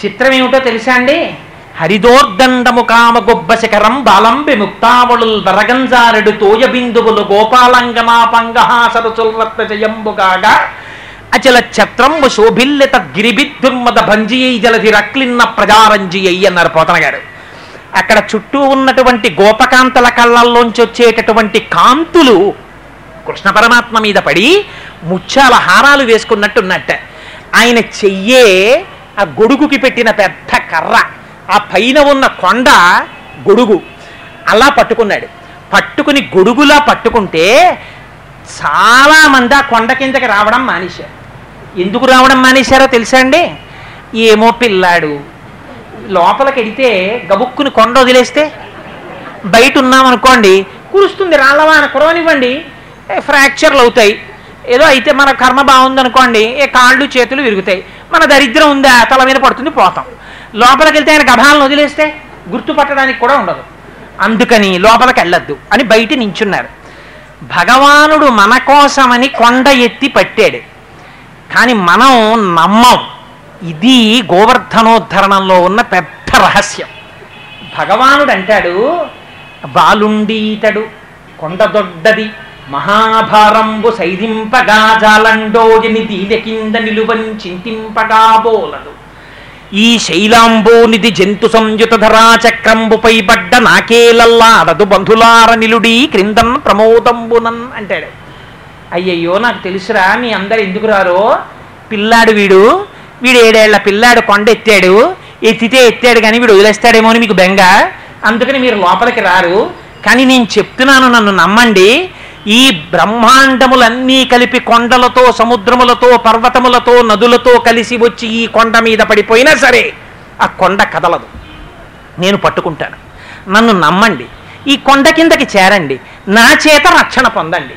చిత్రం ఏమిటో తెలుసా అండి? హరిదోర్దండము కామ గొబ్బ శిఖరం బలం విముక్తావళుల్ వరగంజారుడు తోయ బిందువులు గోపాలంగమాపంగహాసరచుల్ రత్న జయంబుగాగా అచల ఛత్రంబు శోభిల్లిత గిరిబిద్దుర్మద భంజియై జలధి రక్లిన్న ప్రజారంజియై అన్నారు పోతన గారు. అక్కడ చుట్టూ ఉన్నటువంటి గోపకాంతల కళ్ళల్లోంచి వచ్చేటటువంటి కాంతులు కృష్ణ పరమాత్మ మీద పడి ముత్యాల హారాలు వేసుకున్నట్టున్నట్ట. ఆయన చెయ్యే ఆ గొడుగుకి పెట్టిన పెద్ద కర్ర ఆ పైన ఉన్న కొండ గొడుగు. అలా పట్టుకున్నాడు. పట్టుకుని గొడుగులా పట్టుకుంటే చాలా మంది ఆ కొండ కిందకి రావడం మానేశారు. ఎందుకు రావడం మానేశారో తెలుసా అండి? ఏమో పిల్లాడు లోపలికి వెడితే గబుక్కుని కొండ వదిలేస్తే బయట ఉన్నామనుకోండి కురుస్తుంది రాళ్ళవాన కురవనివ్వండి ఫ్రాక్చర్లు అవుతాయి. ఏదో అయితే మన కర్మ బాగుందనుకోండి ఏ కాళ్ళు చేతులు విరుగుతాయి. మన దరిద్రం ఉందా తల మీద పడుతుంది పోతాం. లోపలికి వెళ్తే ఆయన గభాలను వదిలేస్తే గుర్తుపట్టడానికి కూడా ఉండదు. అందుకని లోపలికి వెళ్ళొద్దు అని బయట నించున్నారు. భగవానుడు మన కోసమని కొండ ఎత్తి పట్టాడు. కానీ మనం నమ్మం. ఇది గోవర్ధనోద్ధరణంలో ఉన్న పెద్ద రహస్యం. భగవానుడు అంటాడు బాలుండీతడు కొండ దొడ్డది మహాభారంబు సైదింపగా జాలండోయని దీని కింద నిలువని చింతింపగా బోలదు ఈ శైలాంబోనిది జంతు సంయుత ధరాచక్రంబుపై పడ్డ నాకేలల్లాడదు బంధులార నిలుడి క్రిందన్ ప్రమోదంబునన్ అంటాడు. అయ్యయ్యో నాకు తెలుసురా మీ అందరు ఎందుకు రారో? పిల్లాడు వీడు వీడు ఏడేళ్ళ పిల్లాడు కొండ ఎత్తాడు ఎత్తితే ఎత్తాడు కానీ వీడు వదిలేస్తాడేమో అని మీకు బెంగ. అందుకని మీరు లోపలికి రారు. కానీ నేను చెప్తున్నాను నన్ను నమ్మండి ఈ బ్రహ్మాండములన్నీ కలిపి కొండలతో సముద్రములతో పర్వతములతో నదులతో కలిసి వచ్చి ఈ కొండ మీద పడిపోయినా సరే ఆ కొండ కదలదు. నేను పట్టుకుంటాను. నన్ను నమ్మండి. ఈ కొండ కిందకి చేరండి. నా చేత రక్షణ పొందండి.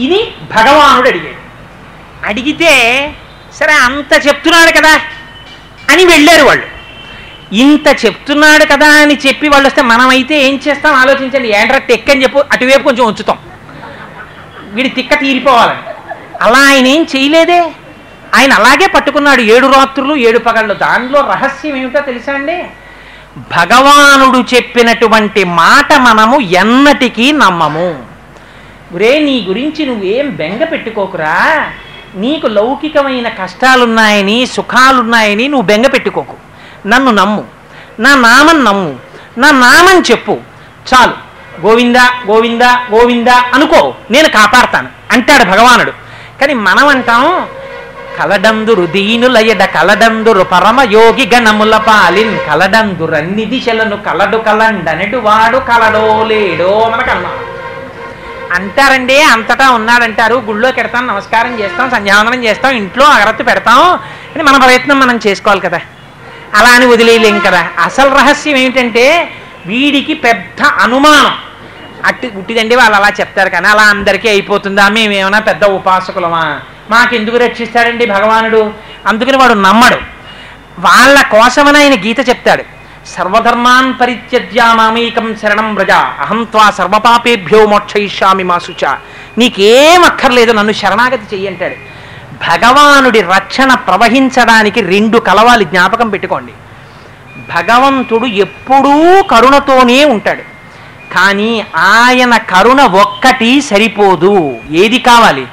ఇది భగవానుడు అడిగాడు. అడిగితే సరే అంత చెప్తున్నాడు కదా అని వెళ్ళారు వాళ్ళు. ఇంత చెప్తున్నాడు కదా అని చెప్పి వాళ్ళు వస్తే మనమైతే ఏం చేస్తాం? ఆలోచించండి. ఏంట్రా ఎక్కని చెప్పు అటువైపు కొంచెం ఉంచుతాం. వీడి తిక్క తీరిపోవాలని. అలా ఆయన ఏం చేయలేదే? ఆయన అలాగే పట్టుకున్నాడు ఏడు రాత్రులు ఏడు పగళ్ళు. దానిలో రహస్యం ఏమిటో తెలుసా అండి? భగవానుడు చెప్పినటువంటి మాట మనము ఎన్నటికీ నమ్మము. ఒరే నీ గురించి నువ్వేం బెంగ పెట్టుకోకురా. నీకు లౌకికమైన కష్టాలున్నాయని సుఖాలున్నాయని నువ్వు బెంగ పెట్టుకోకు. నన్ను నమ్ము. నా నామం నమ్ము. నా నామం చెప్పు. చాలు. గోవిందా గోవిందా గోవిందా అనుకో నేను కాపాడతాను అంటాడు భగవానుడు. కానీ మనం అంటాం కలడందురు దీనులయడ కలడందురు పరమయోగి గణముల పాలిన్ కలడందురన్ని దిశలను కలడు కలండనడు వాడు కలడో లేడో మనకు అన్నాడు అంటారండి అంతటా ఉన్నాడంటారు గుళ్ళో కెడతాం నమస్కారం చేస్తాం సంధ్యావందనం చేస్తాం ఇంట్లో అగరత్తు పెడతాం అని మన ప్రయత్నం మనం చేసుకోవాలి కదా. అలా అని వదిలేయలేం కదా. అసలు రహస్యం ఏమిటంటే వీడికి పెద్ద అనుమానం. అట్టి గుట్టిదండి వాళ్ళు అలా చెప్తారు కానీ అలా అందరికీ అయిపోతుందా? మేమేమైనా పెద్ద ఉపాసకులమా? మాకెందుకు రక్షిస్తాడండి భగవానుడు? అందుకని వాడు నమ్మడు. వాళ్ళ కోసమని ఆయన గీత చెప్తాడు. సర్వధర్మాన్ పరిత్యజ్యా మామేకం శరణం వ్రజ. అహం త్వా సర్వపాపేభ్యో మోక్షయిష్యామి మా శుచ. నీకేం అక్కర్లేదు నన్ను శరణాగతి చెయ్యంటాడు భగవానుడి రక్షణ ప్రవహించడానికి రెండు కలవాలి జ్ఞాపకం పెట్టుకోండి. భగవంతుడు ఎప్పుడూ కరుణతోనే ఉంటాడు. కానీ ఆయన కరుణ ఒక్కటి సరిపోదు. ఏది కావాలి?